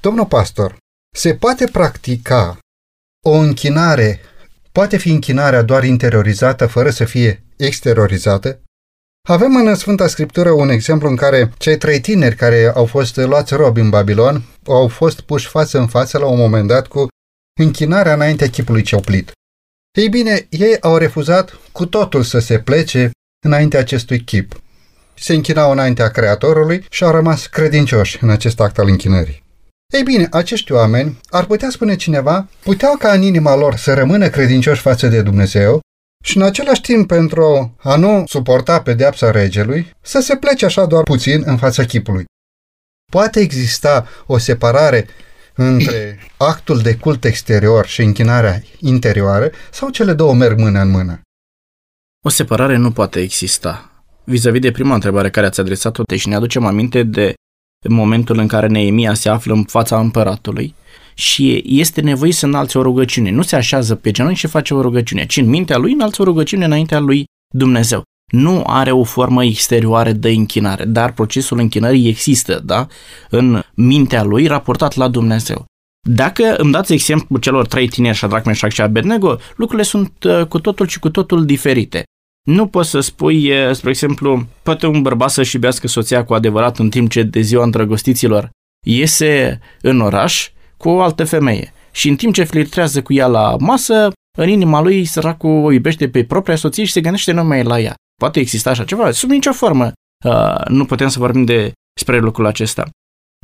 Domnul pastor, se poate practica o închinare, poate fi închinarea doar interiorizată fără să fie exteriorizată? Avem în Sfânta Scriptură un exemplu în care cei trei tineri care au fost luați robi în Babilon au fost puși față în față la un moment dat cu închinarea înaintea chipului cioplit. Ei bine, ei au refuzat cu totul să se plece înaintea acestui chip. Se închinau înaintea Creatorului și au rămas credincioși în acest act al închinării. Ei bine, acești oameni, ar putea spune cineva, puteau ca în inima lor să rămână credincioși față de Dumnezeu și în același timp, pentru a nu suporta pedeapsa regelui, să se plece așa doar puțin în fața chipului. Poate exista o separare între actul de cult exterior și închinarea interioară sau cele două merg mână în mână? O separare nu poate exista. Vis-a-vis de prima întrebare care ați adresat-o, deci ne aducem aminte de momentul în care Neemia se află în fața împăratului și este nevoie să înalți o rugăciune. Nu se așează pe genunchi și face o rugăciune, ci în mintea lui înalți o rugăciune înaintea lui Dumnezeu. Nu are o formă exterioară de închinare, dar procesul închinării există, da? În mintea lui raportat la Dumnezeu. Dacă îmi dați exemplu celor trei tineri, Shadrach, Meshach și Abednego, lucrurile sunt uh, cu totul și cu totul diferite. Nu poți să spui, uh, spre exemplu, poate un bărbat să-și iubească soția cu adevărat în timp ce de ziua îndrăgostiților iese în oraș cu o altă femeie. Și în timp ce flirtează cu ea la masă, în inima lui săracul o iubește pe propria soție și se gândește numai la ea. Poate exista așa ceva? Sub nicio formă uh, nu putem să vorbim de, despre lucrul acesta.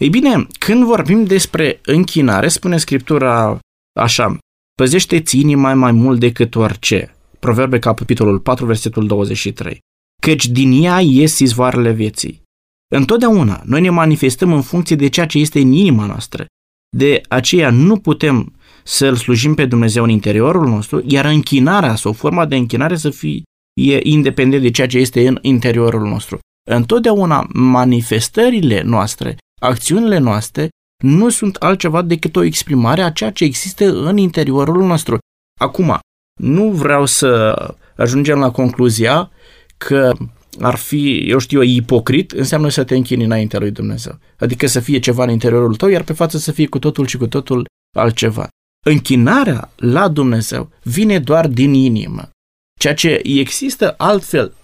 Ei bine, când vorbim despre închinare, spune Scriptura așa, păzește-ți inima mai mult decât orice. Proverbe capitolul 4, versetul 23. Căci din ea ies izvoarele vieții. Întotdeauna noi ne manifestăm în funcție de ceea ce este în inima noastră. De aceea nu putem să-L slujim pe Dumnezeu în interiorul nostru, iar închinarea sau forma de închinare să fie independent de ceea ce este în interiorul nostru. Întotdeauna manifestările noastre, acțiunile noastre, nu sunt altceva decât o exprimare a ceea ce există în interiorul nostru. Acum, nu vreau să ajungem la concluzia că ar fi, eu știu, ipocrit, înseamnă să te închini înaintea lui Dumnezeu. Adică să fie ceva în interiorul tău, iar pe față să fie cu totul și cu totul altceva. Închinarea la Dumnezeu vine doar din inimă. Ceea ce există altfel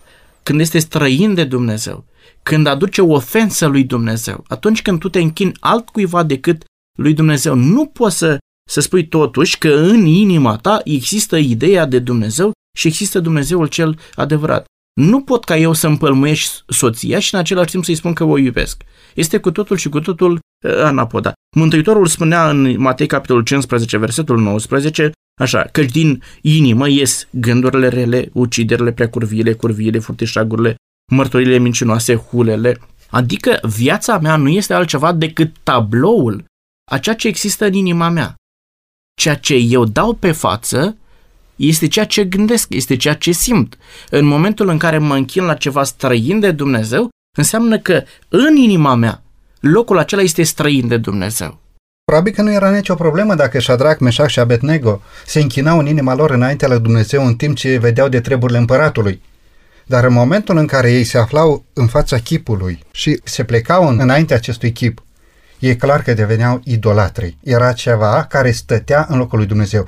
când este străin de Dumnezeu, când aduce o ofensă lui Dumnezeu, atunci când tu te închini altcuiva decât lui Dumnezeu, nu poți să, să spui totuși că în inima ta există ideea de Dumnezeu și există Dumnezeul cel adevărat. Nu pot ca eu să împălmuiești soția și în același timp să-i spun că o iubesc. Este cu totul și cu totul uh, anapoda. Mântuitorul spunea în Matei capitolul 15, versetul 19, așa, că din inimă ies gândurile rele, uciderile, preacurviile, curviile, furtișagurile, mărturile mincinoase, hulele. Adică viața mea nu este altceva decât tabloul a ceea ce există în inima mea. Ceea ce eu dau pe față este ceea ce gândesc, este ceea ce simt. În momentul în care mă închin la ceva străin de Dumnezeu, înseamnă că în inima mea locul acela este străin de Dumnezeu. Probabil că nu era nicio problemă dacă Shadrach, Meșach și Abednego se închinau în inima lor înaintea lui Dumnezeu în timp ce vedeau de treburile împăratului. Dar în momentul în care ei se aflau în fața chipului și se plecau înaintea acestui chip, e clar că deveneau idolatri. Era ceva care stătea în locul lui Dumnezeu.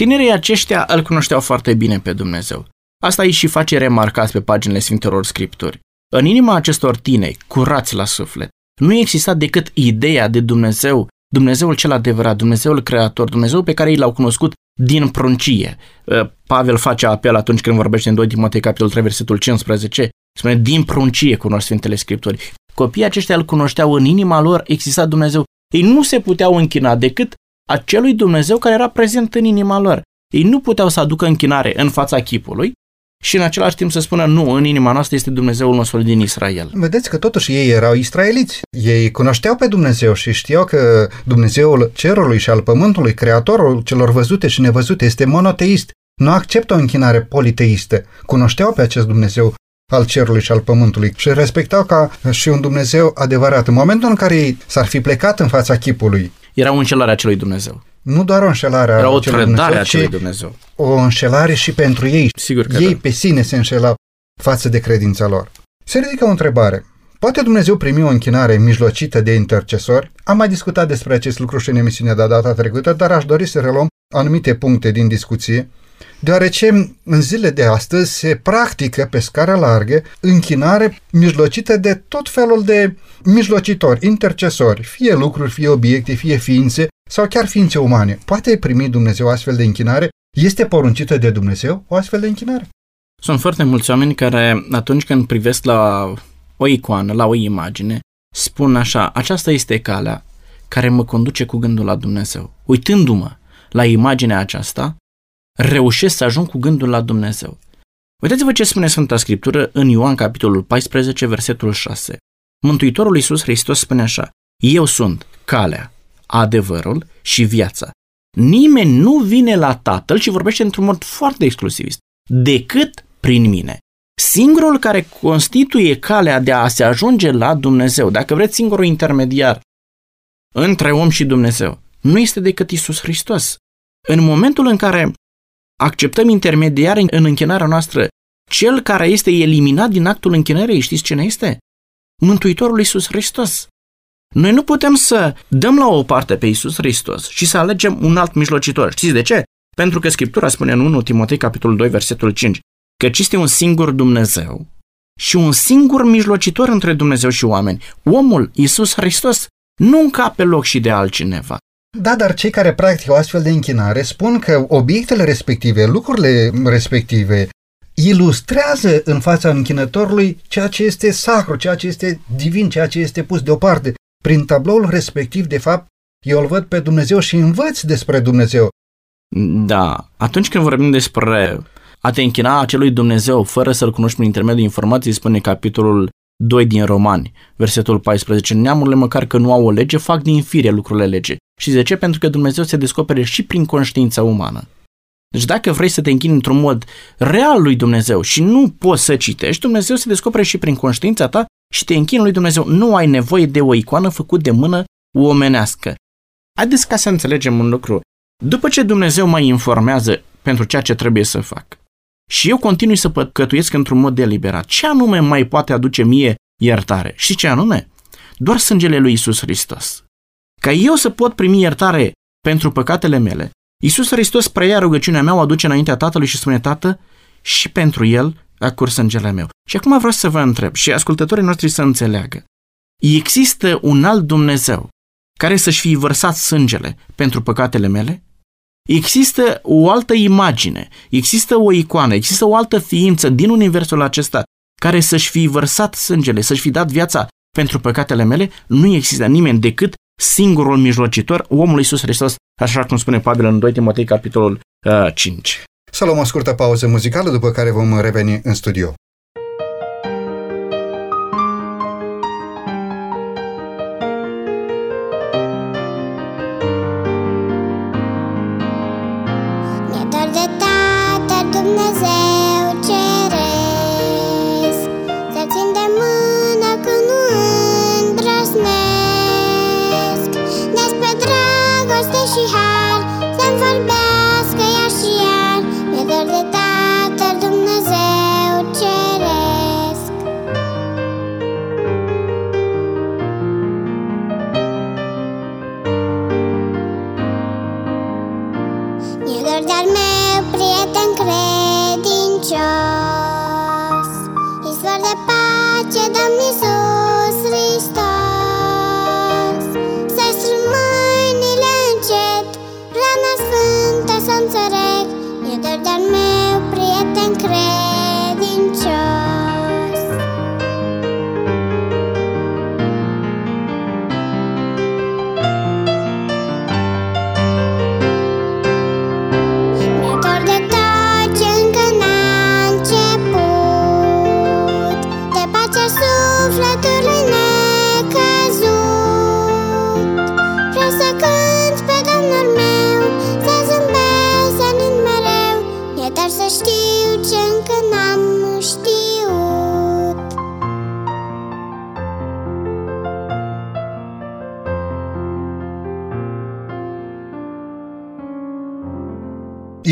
Tinerii aceștia îl cunoșteau foarte bine pe Dumnezeu. Asta îi și face remarcați pe paginile Sfintelor Scripturi. În inima acestor tineri, curați la suflet, nu exista decât ideea de Dumnezeu, Dumnezeul cel adevărat, Dumnezeul creator, Dumnezeu pe care i l-au cunoscut din pruncie. Uh, Pavel face apel atunci când vorbește în 2 Timotei, capitolul 3, versetul 15, spune, din pruncie cunosc Sfintele Scripturi. Copiii aceștia îl cunoșteau în inima lor, exista Dumnezeu. Ei nu se puteau închina decât acelui Dumnezeu care era prezent în inima lor. Ei nu puteau să aducă închinare în fața chipului și în același timp să spună nu, în inima noastră este Dumnezeul nostru din Israel. Vedeți că totuși ei erau israeliți. Ei cunoșteau pe Dumnezeu și știau că Dumnezeul cerului și al pământului, creatorul celor văzute și nevăzute, este monoteist. Nu acceptă o închinare politeistă. Cunoșteau pe acest Dumnezeu al cerului și al pământului și respectau ca și un Dumnezeu adevărat. În momentul în care ei s-ar fi plecat în fața chipului era o înșelare a acelui Dumnezeu. Nu doar o înșelare a Era o trădare a acelui Dumnezeu. O înșelare și pentru ei. Sigur că ei da. pe sine se înșelau față de credința lor. Se ridică o întrebare. Poate Dumnezeu primi o închinare mijlocită de intercesori? Am mai discutat despre acest lucru și în emisiunea de data trecută, dar aș dori să reluăm anumite puncte din discuție deoarece în zile de astăzi se practică pe scară largă închinare mijlocită de tot felul de mijlocitori, intercesori, fie lucruri, fie obiecte, fie ființe sau chiar ființe umane. Poate primi Dumnezeu astfel de închinare? Este poruncită de Dumnezeu o astfel de închinare? Sunt foarte mulți oameni care atunci când privesc la o icoană, la o imagine, spun așa, aceasta este calea care mă conduce cu gândul la Dumnezeu. Uitându-mă la imaginea aceasta, reușesc să ajung cu gândul la Dumnezeu. Uitați-vă ce spune Sfânta Scriptură în Ioan capitolul 14, versetul 6. Mântuitorul Iisus Hristos spune așa, Eu sunt calea, adevărul și viața. Nimeni nu vine la Tatăl și vorbește într-un mod foarte exclusivist, decât prin mine. Singurul care constituie calea de a se ajunge la Dumnezeu, dacă vreți singurul intermediar între om și Dumnezeu, nu este decât Isus Hristos. În momentul în care acceptăm intermediar în închinarea noastră cel care este eliminat din actul închinării, știți cine este? Mântuitorul Iisus Hristos. Noi nu putem să dăm la o parte pe Iisus Hristos și să alegem un alt mijlocitor. Știți de ce? Pentru că Scriptura spune în 1 Timotei, capitolul 2, versetul 5, că este un singur Dumnezeu și un singur mijlocitor între Dumnezeu și oameni. Omul, Iisus Hristos, nu încape loc și de altcineva. Da, dar cei care practică o astfel de închinare spun că obiectele respective, lucrurile respective, ilustrează în fața închinătorului ceea ce este sacru, ceea ce este divin, ceea ce este pus deoparte. Prin tabloul respectiv, de fapt, eu îl văd pe Dumnezeu și învăț despre Dumnezeu. Da, atunci când vorbim despre a te închina acelui Dumnezeu fără să-L cunoști prin intermediul informației, spune capitolul 2 din Romani, versetul 14. Neamurile măcar că nu au o lege, fac din fire lucrurile lege. Și de ce? Pentru că Dumnezeu se descopere și prin conștiința umană. Deci dacă vrei să te închini într-un mod real lui Dumnezeu și nu poți să citești, Dumnezeu se descopere și prin conștiința ta și te închini lui Dumnezeu. Nu ai nevoie de o icoană făcut de mână omenească. Haideți ca să înțelegem un lucru. După ce Dumnezeu mă informează pentru ceea ce trebuie să fac și eu continui să păcătuiesc într-un mod deliberat, ce anume mai poate aduce mie iertare? Și ce anume? Doar sângele lui Isus Hristos. Ca eu să pot primi iertare pentru păcatele mele, Isus Hristos preia rugăciunea mea, o aduce înaintea Tatălui și spune, Tată, și pentru el a curs sângele meu. Și acum vreau să vă întreb și ascultătorii noștri să înțeleagă. Există un alt Dumnezeu care să-și fi vărsat sângele pentru păcatele mele? Există o altă imagine, există o icoană, există o altă ființă din universul acesta care să-și fi vărsat sângele, să-și fi dat viața pentru păcatele mele? Nu există nimeni decât singurul mijlocitor, omul Iisus Hristos, așa cum spune Pavel în 2 Timotei, capitolul uh, 5. Să luăm o scurtă pauză muzicală, după care vom reveni în studio. George al meu prieten credincios Izvor de pace, Domnul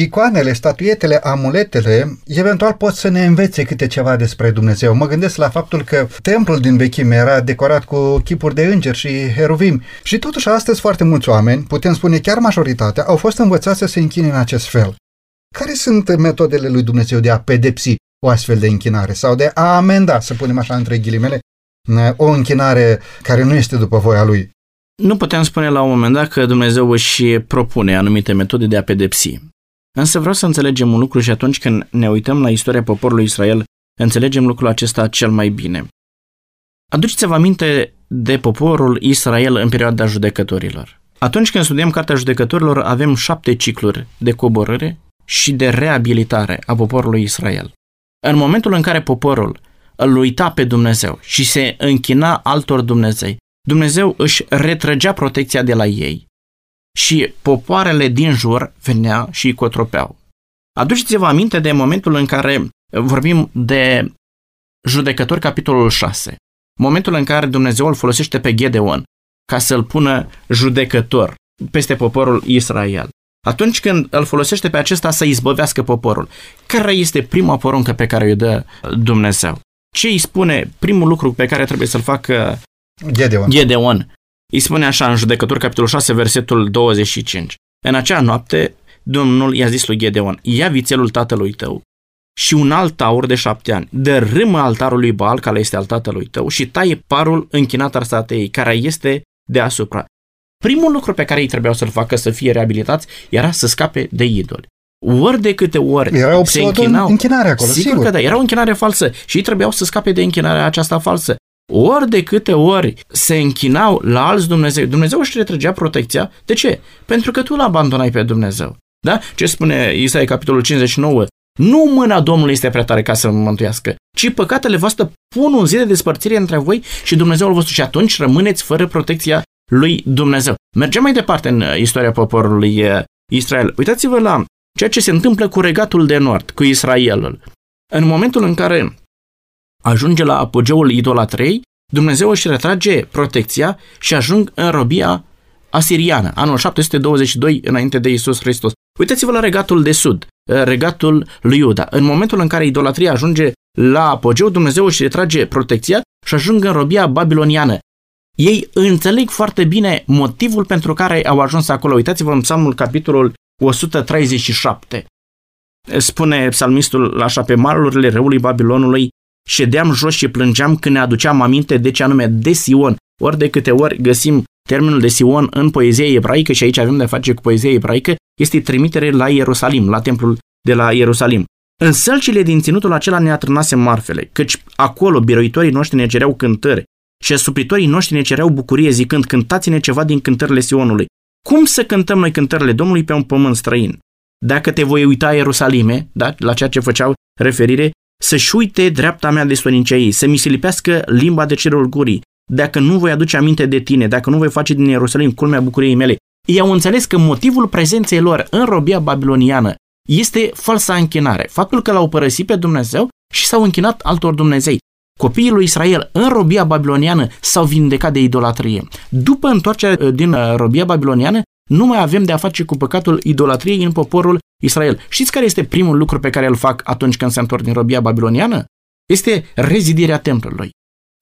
Icoanele, statuietele, amuletele, eventual pot să ne învețe câte ceva despre Dumnezeu. Mă gândesc la faptul că templul din vechime era decorat cu chipuri de îngeri și heruvim și totuși astăzi foarte mulți oameni, putem spune chiar majoritatea, au fost învățați să se închine în acest fel. Care sunt metodele lui Dumnezeu de a pedepsi o astfel de închinare sau de a amenda, să punem așa între ghilimele, o închinare care nu este după voia lui? Nu putem spune la un moment dat că Dumnezeu își propune anumite metode de a pedepsi. Însă vreau să înțelegem un lucru și atunci când ne uităm la istoria poporului Israel, înțelegem lucrul acesta cel mai bine. Aduceți-vă aminte de poporul Israel în perioada judecătorilor. Atunci când studiem Cartea Judecătorilor, avem șapte cicluri de coborâre și de reabilitare a poporului Israel. În momentul în care poporul îl uita pe Dumnezeu și se închina altor Dumnezei, Dumnezeu își retrăgea protecția de la ei și popoarele din jur veneau și îi cotropeau. Aduceți-vă aminte de momentul în care vorbim de judecători capitolul 6, momentul în care Dumnezeu îl folosește pe Gedeon ca să-l pună judecător peste poporul Israel. Atunci când îl folosește pe acesta să izbăvească poporul, care este prima poruncă pe care îi dă Dumnezeu? Ce îi spune primul lucru pe care trebuie să-l facă Gedeon? Gedeon îi spune așa în judecători, capitolul 6, versetul 25. În acea noapte, Domnul i-a zis lui Gedeon, ia vițelul tatălui tău și un alt taur de șapte ani, dărâmă altarul lui Baal, care este al tatălui tău, și taie parul închinat al statei, care este deasupra. Primul lucru pe care ei trebuiau să-l facă să fie reabilitați era să scape de idoli. Ori de câte ori era se închinau. închinare acolo, sigur, sigur. că da, era o închinare falsă și ei trebuiau să scape de închinarea aceasta falsă. Ori de câte ori se închinau la alți Dumnezeu, Dumnezeu își retrăgea protecția. De ce? Pentru că tu l-abandonai pe Dumnezeu. Da? Ce spune Isaia capitolul 59? Nu mâna Domnului este prea tare ca să mă mântuiască, ci păcatele voastre pun un zi de despărțire între voi și Dumnezeul vostru și atunci rămâneți fără protecția lui Dumnezeu. Mergem mai departe în uh, istoria poporului uh, Israel. Uitați-vă la ceea ce se întâmplă cu regatul de nord, cu Israelul. În momentul în care ajunge la apogeul idolatrei, Dumnezeu își retrage protecția și ajung în robia asiriană, anul 722 înainte de Isus Hristos. Uitați-vă la regatul de sud, regatul lui Iuda. În momentul în care idolatria ajunge la apogeu, Dumnezeu își retrage protecția și ajung în robia babiloniană. Ei înțeleg foarte bine motivul pentru care au ajuns acolo. Uitați-vă în psalmul capitolul 137. Spune psalmistul așa, pe malurile răului Babilonului, ședeam jos și plângeam când ne aduceam aminte de ce anume de Sion. Ori de câte ori găsim termenul de Sion în poezia ebraică și aici avem de face cu poezia ebraică, este trimitere la Ierusalim, la templul de la Ierusalim. În sălcile din ținutul acela ne atrănase marfele, căci acolo biroitorii noștri ne cereau cântări și supritorii noștri ne cereau bucurie zicând cântați-ne ceva din cântările Sionului. Cum să cântăm noi cântările Domnului pe un pământ străin? Dacă te voi uita Ierusalime, da, la ceea ce făceau referire, să-și uite dreapta mea de stonicea ei, să mi se lipească limba de cerul gurii, dacă nu voi aduce aminte de tine, dacă nu voi face din Ierusalim culmea bucuriei mele. Ei au înțeles că motivul prezenței lor în robia babiloniană este falsa închinare, faptul că l-au părăsit pe Dumnezeu și s-au închinat altor Dumnezei. Copiii lui Israel în robia babiloniană s-au vindecat de idolatrie. După întoarcerea uh, din uh, robia babiloniană, nu mai avem de a face cu păcatul idolatriei în poporul Israel. Știți care este primul lucru pe care îl fac atunci când se întorc din robia babiloniană? Este rezidirea templului,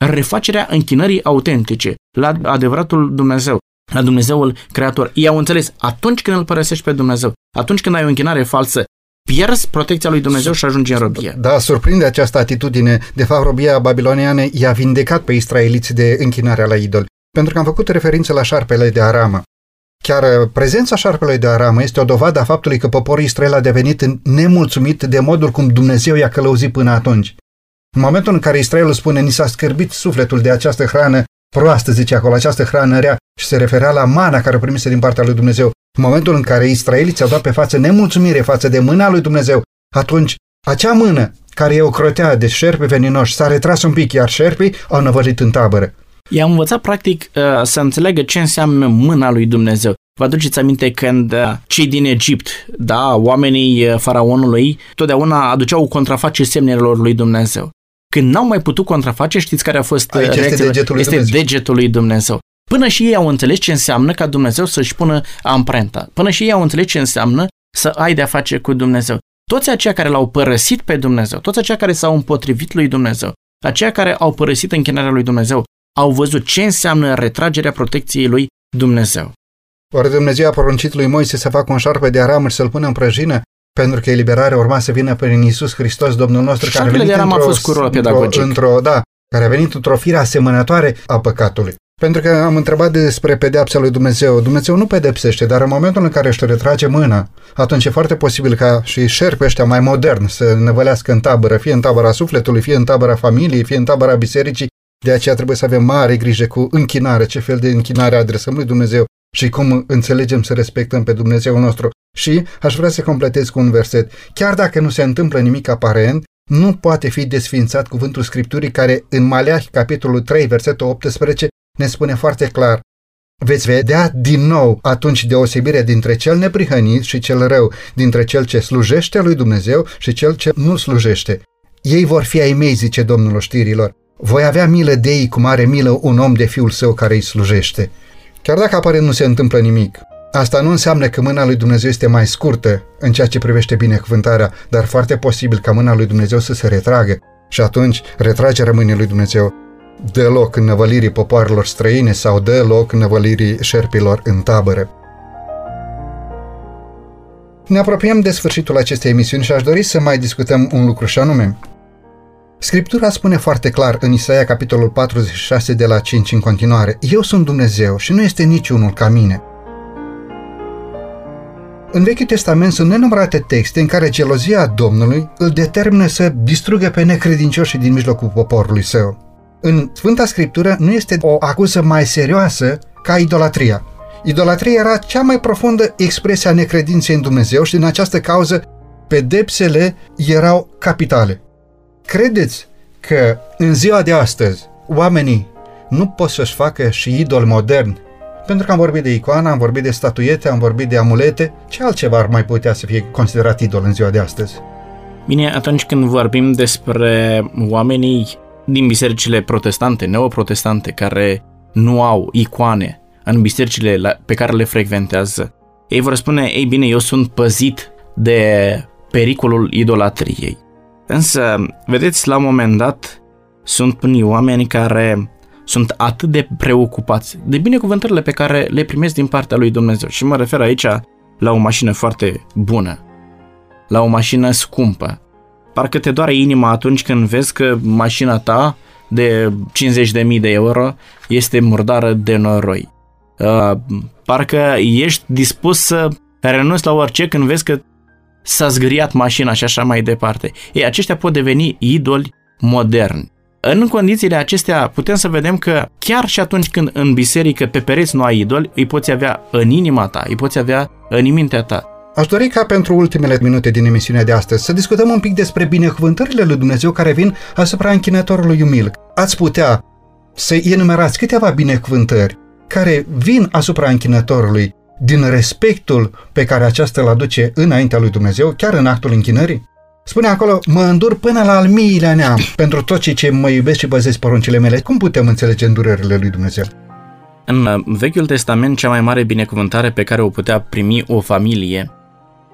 refacerea închinării autentice la adevăratul Dumnezeu, la Dumnezeul Creator. Ei au înțeles, atunci când îl părăsești pe Dumnezeu, atunci când ai o închinare falsă, pierzi protecția lui Dumnezeu și ajungi în robie. Da, surprinde această atitudine. De fapt, robia babiloniană i-a vindecat pe israeliți de închinarea la idol. Pentru că am făcut referință la șarpele de aramă. Chiar prezența șarpelui de aramă este o dovadă a faptului că poporul Israel a devenit nemulțumit de modul cum Dumnezeu i-a călăuzit până atunci. În momentul în care Israelul spune, ni s-a scârbit sufletul de această hrană proastă, zice acolo, această hrană rea, și se referea la mana care o primise din partea lui Dumnezeu. În momentul în care israeliții au dat pe față nemulțumire față de mâna lui Dumnezeu, atunci acea mână care e o crotea de șerpi veninoși s-a retras un pic, iar șerpii au năvălit în tabără. I-am învățat practic uh, să înțeleagă ce înseamnă mâna lui Dumnezeu. Vă aduceți aminte când uh, cei din Egipt, da, oamenii uh, faraonului, totdeauna aduceau contraface semnelor lui Dumnezeu. Când n-au mai putut contraface, știți care a fost Aici reacția? Este degetul lui este Dumnezeu. degetul lui Dumnezeu. Până și ei au înțeles ce înseamnă ca Dumnezeu să-și pună amprenta. Până și ei au înțeles ce înseamnă să ai de-a face cu Dumnezeu. Toți aceia care l-au părăsit pe Dumnezeu, toți aceia care s-au împotrivit lui Dumnezeu, aceia care au părăsit închinarea lui Dumnezeu, au văzut ce înseamnă retragerea protecției lui Dumnezeu. Oare Dumnezeu a poruncit lui Moise să facă un șarpe de aramă și să-l pună în prăjină? Pentru că eliberarea urma să vină prin Iisus Hristos, Domnul nostru, care a venit într-o, a fost cu într-o, într-o, da, care a venit într-o fire asemănătoare a păcatului. Pentru că am întrebat despre pedeapsa lui Dumnezeu. Dumnezeu nu pedepsește, dar în momentul în care își retrage mâna, atunci e foarte posibil ca și șerpi ăștia mai modern să năvălească în tabără, fie în tabăra sufletului, fie în tabăra familiei, fie în tabăra bisericii. De aceea trebuie să avem mare grijă cu închinare, ce fel de închinare adresăm lui Dumnezeu și cum înțelegem să respectăm pe Dumnezeu nostru. Și aș vrea să completez cu un verset. Chiar dacă nu se întâmplă nimic aparent, nu poate fi desfințat cuvântul Scripturii care în Maleah, capitolul 3, versetul 18, ne spune foarte clar Veți vedea din nou atunci deosebirea dintre cel neprihănit și cel rău, dintre cel ce slujește lui Dumnezeu și cel ce nu slujește. Ei vor fi ai mei, zice Domnul oștirilor. Voi avea milă de ei cum are milă un om de fiul său care îi slujește. Chiar dacă apare nu se întâmplă nimic, asta nu înseamnă că mâna lui Dumnezeu este mai scurtă în ceea ce privește binecuvântarea, dar foarte posibil ca mâna lui Dumnezeu să se retragă și atunci retragerea mâinii lui Dumnezeu dă loc năvălirii popoarelor străine sau dă loc năvălirii șerpilor în tabără. Ne apropiem de sfârșitul acestei emisiuni și aș dori să mai discutăm un lucru și anume. Scriptura spune foarte clar în Isaia capitolul 46 de la 5 în continuare, Eu sunt Dumnezeu și nu este niciunul ca mine. În Vechiul Testament sunt nenumărate texte în care gelozia Domnului îl determină să distrugă pe necredincioșii din mijlocul poporului său. În Sfânta Scriptură nu este o acuză mai serioasă ca idolatria. Idolatria era cea mai profundă expresie a necredinței în Dumnezeu și din această cauză pedepsele erau capitale. Credeți că în ziua de astăzi oamenii nu pot să-și facă și idol modern? Pentru că am vorbit de icoană, am vorbit de statuiete, am vorbit de amulete, ce altceva ar mai putea să fie considerat idol în ziua de astăzi? Bine, atunci când vorbim despre oamenii din bisericile protestante, neoprotestante, care nu au icoane în bisericile pe care le frecventează, ei vor spune, ei bine, eu sunt păzit de pericolul idolatriei. Însă, vedeți, la un moment dat, sunt unii oameni care sunt atât de preocupați de binecuvântările pe care le primesc din partea lui Dumnezeu. Și mă refer aici la o mașină foarte bună. la o mașină scumpă. Parcă te doare inima atunci când vezi că mașina ta de 50.000 de euro este murdară de noroi. Uh, parcă ești dispus să renunți la orice când vezi că s-a zgâriat mașina și așa mai departe. Ei, aceștia pot deveni idoli moderni. În condițiile acestea putem să vedem că chiar și atunci când în biserică pe pereți nu ai idoli, îi poți avea în inima ta, îi poți avea în mintea ta. Aș dori ca pentru ultimele minute din emisiunea de astăzi să discutăm un pic despre binecuvântările lui Dumnezeu care vin asupra închinătorului umil. Ați putea să enumerați câteva binecuvântări care vin asupra închinătorului din respectul pe care aceasta îl aduce înaintea lui Dumnezeu, chiar în actul închinării? Spune acolo, mă îndur până la al miilea neam pentru tot ce, ce mă iubesc și păzesc poruncile mele. Cum putem înțelege îndurările lui Dumnezeu? În uh, Vechiul Testament, cea mai mare binecuvântare pe care o putea primi o familie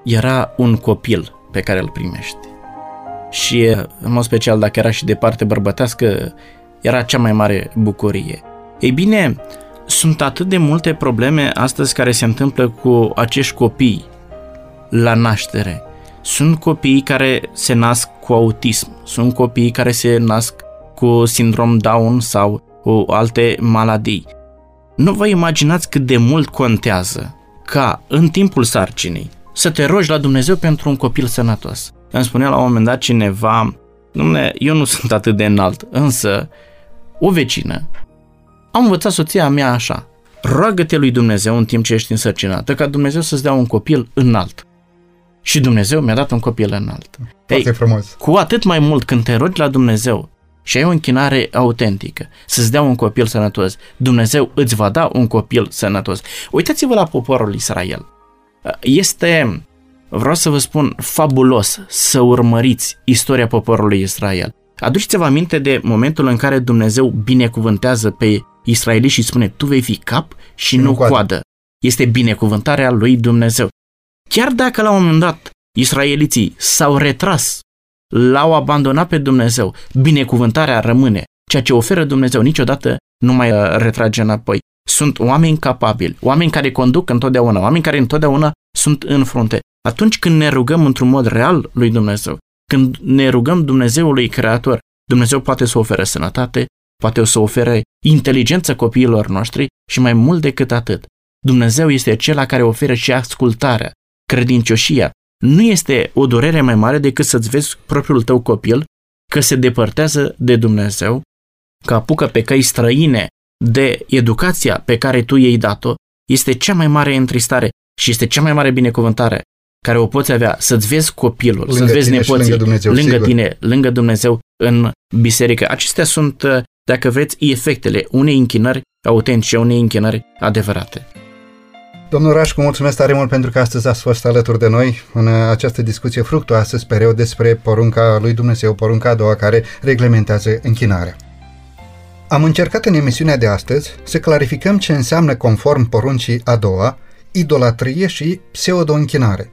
era un copil pe care îl primești. Și, uh, în mod special, dacă era și de parte bărbătească, era cea mai mare bucurie. Ei bine, sunt atât de multe probleme astăzi care se întâmplă cu acești copii la naștere. Sunt copii care se nasc cu autism, sunt copii care se nasc cu sindrom Down sau cu alte maladii. Nu vă imaginați cât de mult contează ca în timpul sarcinii să te rogi la Dumnezeu pentru un copil sănătos. Îmi spunea la un moment dat cineva, Dom'le, eu nu sunt atât de înalt, însă o vecină am învățat soția mea așa, roagă-te lui Dumnezeu în timp ce ești însărcinată ca Dumnezeu să-ți dea un copil înalt. Și Dumnezeu mi-a dat un copil înalt. Foarte Ei, frumos. Cu atât mai mult când te rogi la Dumnezeu și ai o închinare autentică, să-ți dea un copil sănătos, Dumnezeu îți va da un copil sănătos. Uitați-vă la poporul Israel. Este, vreau să vă spun, fabulos să urmăriți istoria poporului Israel. Aduceți-vă aminte de momentul în care Dumnezeu binecuvântează pe israeliți și spune, tu vei fi cap și nu coadă. coadă. Este binecuvântarea lui Dumnezeu. Chiar dacă la un moment dat israeliții s-au retras, l-au abandonat pe Dumnezeu, binecuvântarea rămâne. Ceea ce oferă Dumnezeu niciodată nu mai uh, retrage înapoi. Sunt oameni capabili, oameni care conduc întotdeauna, oameni care întotdeauna sunt în frunte. Atunci când ne rugăm într-un mod real lui Dumnezeu, când ne rugăm Dumnezeului Creator, Dumnezeu poate să ofere sănătate, poate să ofere inteligență copiilor noștri și mai mult decât atât. Dumnezeu este acela care oferă și ascultarea, credincioșia. Nu este o durere mai mare decât să-ți vezi propriul tău copil că se depărtează de Dumnezeu, că apucă pe căi străine de educația pe care tu i-ai dat-o, este cea mai mare întristare și este cea mai mare binecuvântare care o poți avea, să-ți vezi copilul, lângă să-ți vezi nepoții, lângă, Dumnezeu, lângă tine, lângă Dumnezeu în biserică. Acestea sunt, uh, dacă vreți, efectele unei închinări autentice, unei închinări adevărate. Domnul Rașcu, mulțumesc tare mult pentru că astăzi ați fost alături de noi în această discuție fructuoasă, sper eu, despre porunca lui Dumnezeu, porunca a doua care reglementează închinarea. Am încercat în emisiunea de astăzi să clarificăm ce înseamnă conform poruncii a doua, idolatrie și pseudo-închinare.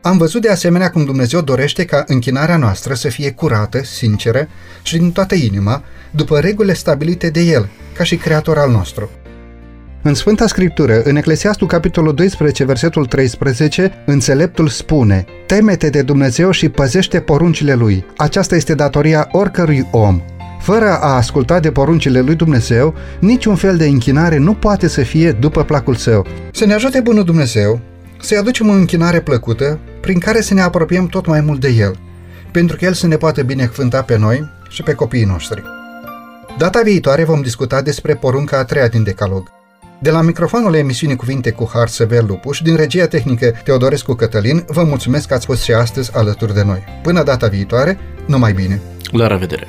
Am văzut de asemenea cum Dumnezeu dorește ca închinarea noastră să fie curată, sinceră și din toată inima, după regulile stabilite de El, ca și Creator al nostru. În Sfânta Scriptură, în Eclesiastul capitolul 12, versetul 13, înțeleptul spune Temete de Dumnezeu și păzește poruncile Lui. Aceasta este datoria oricărui om. Fără a asculta de poruncile lui Dumnezeu, niciun fel de închinare nu poate să fie după placul său. Să ne ajute Bunul Dumnezeu să-i aducem o închinare plăcută prin care să ne apropiem tot mai mult de El, pentru că El să ne poată binecuvânta pe noi și pe copiii noștri. Data viitoare vom discuta despre porunca a treia din Decalog. De la microfonul emisiunii Cuvinte cu Har Sever Lupuș și din regia tehnică Teodorescu Cătălin, vă mulțumesc că ați fost și astăzi alături de noi. Până data viitoare, numai bine! La revedere!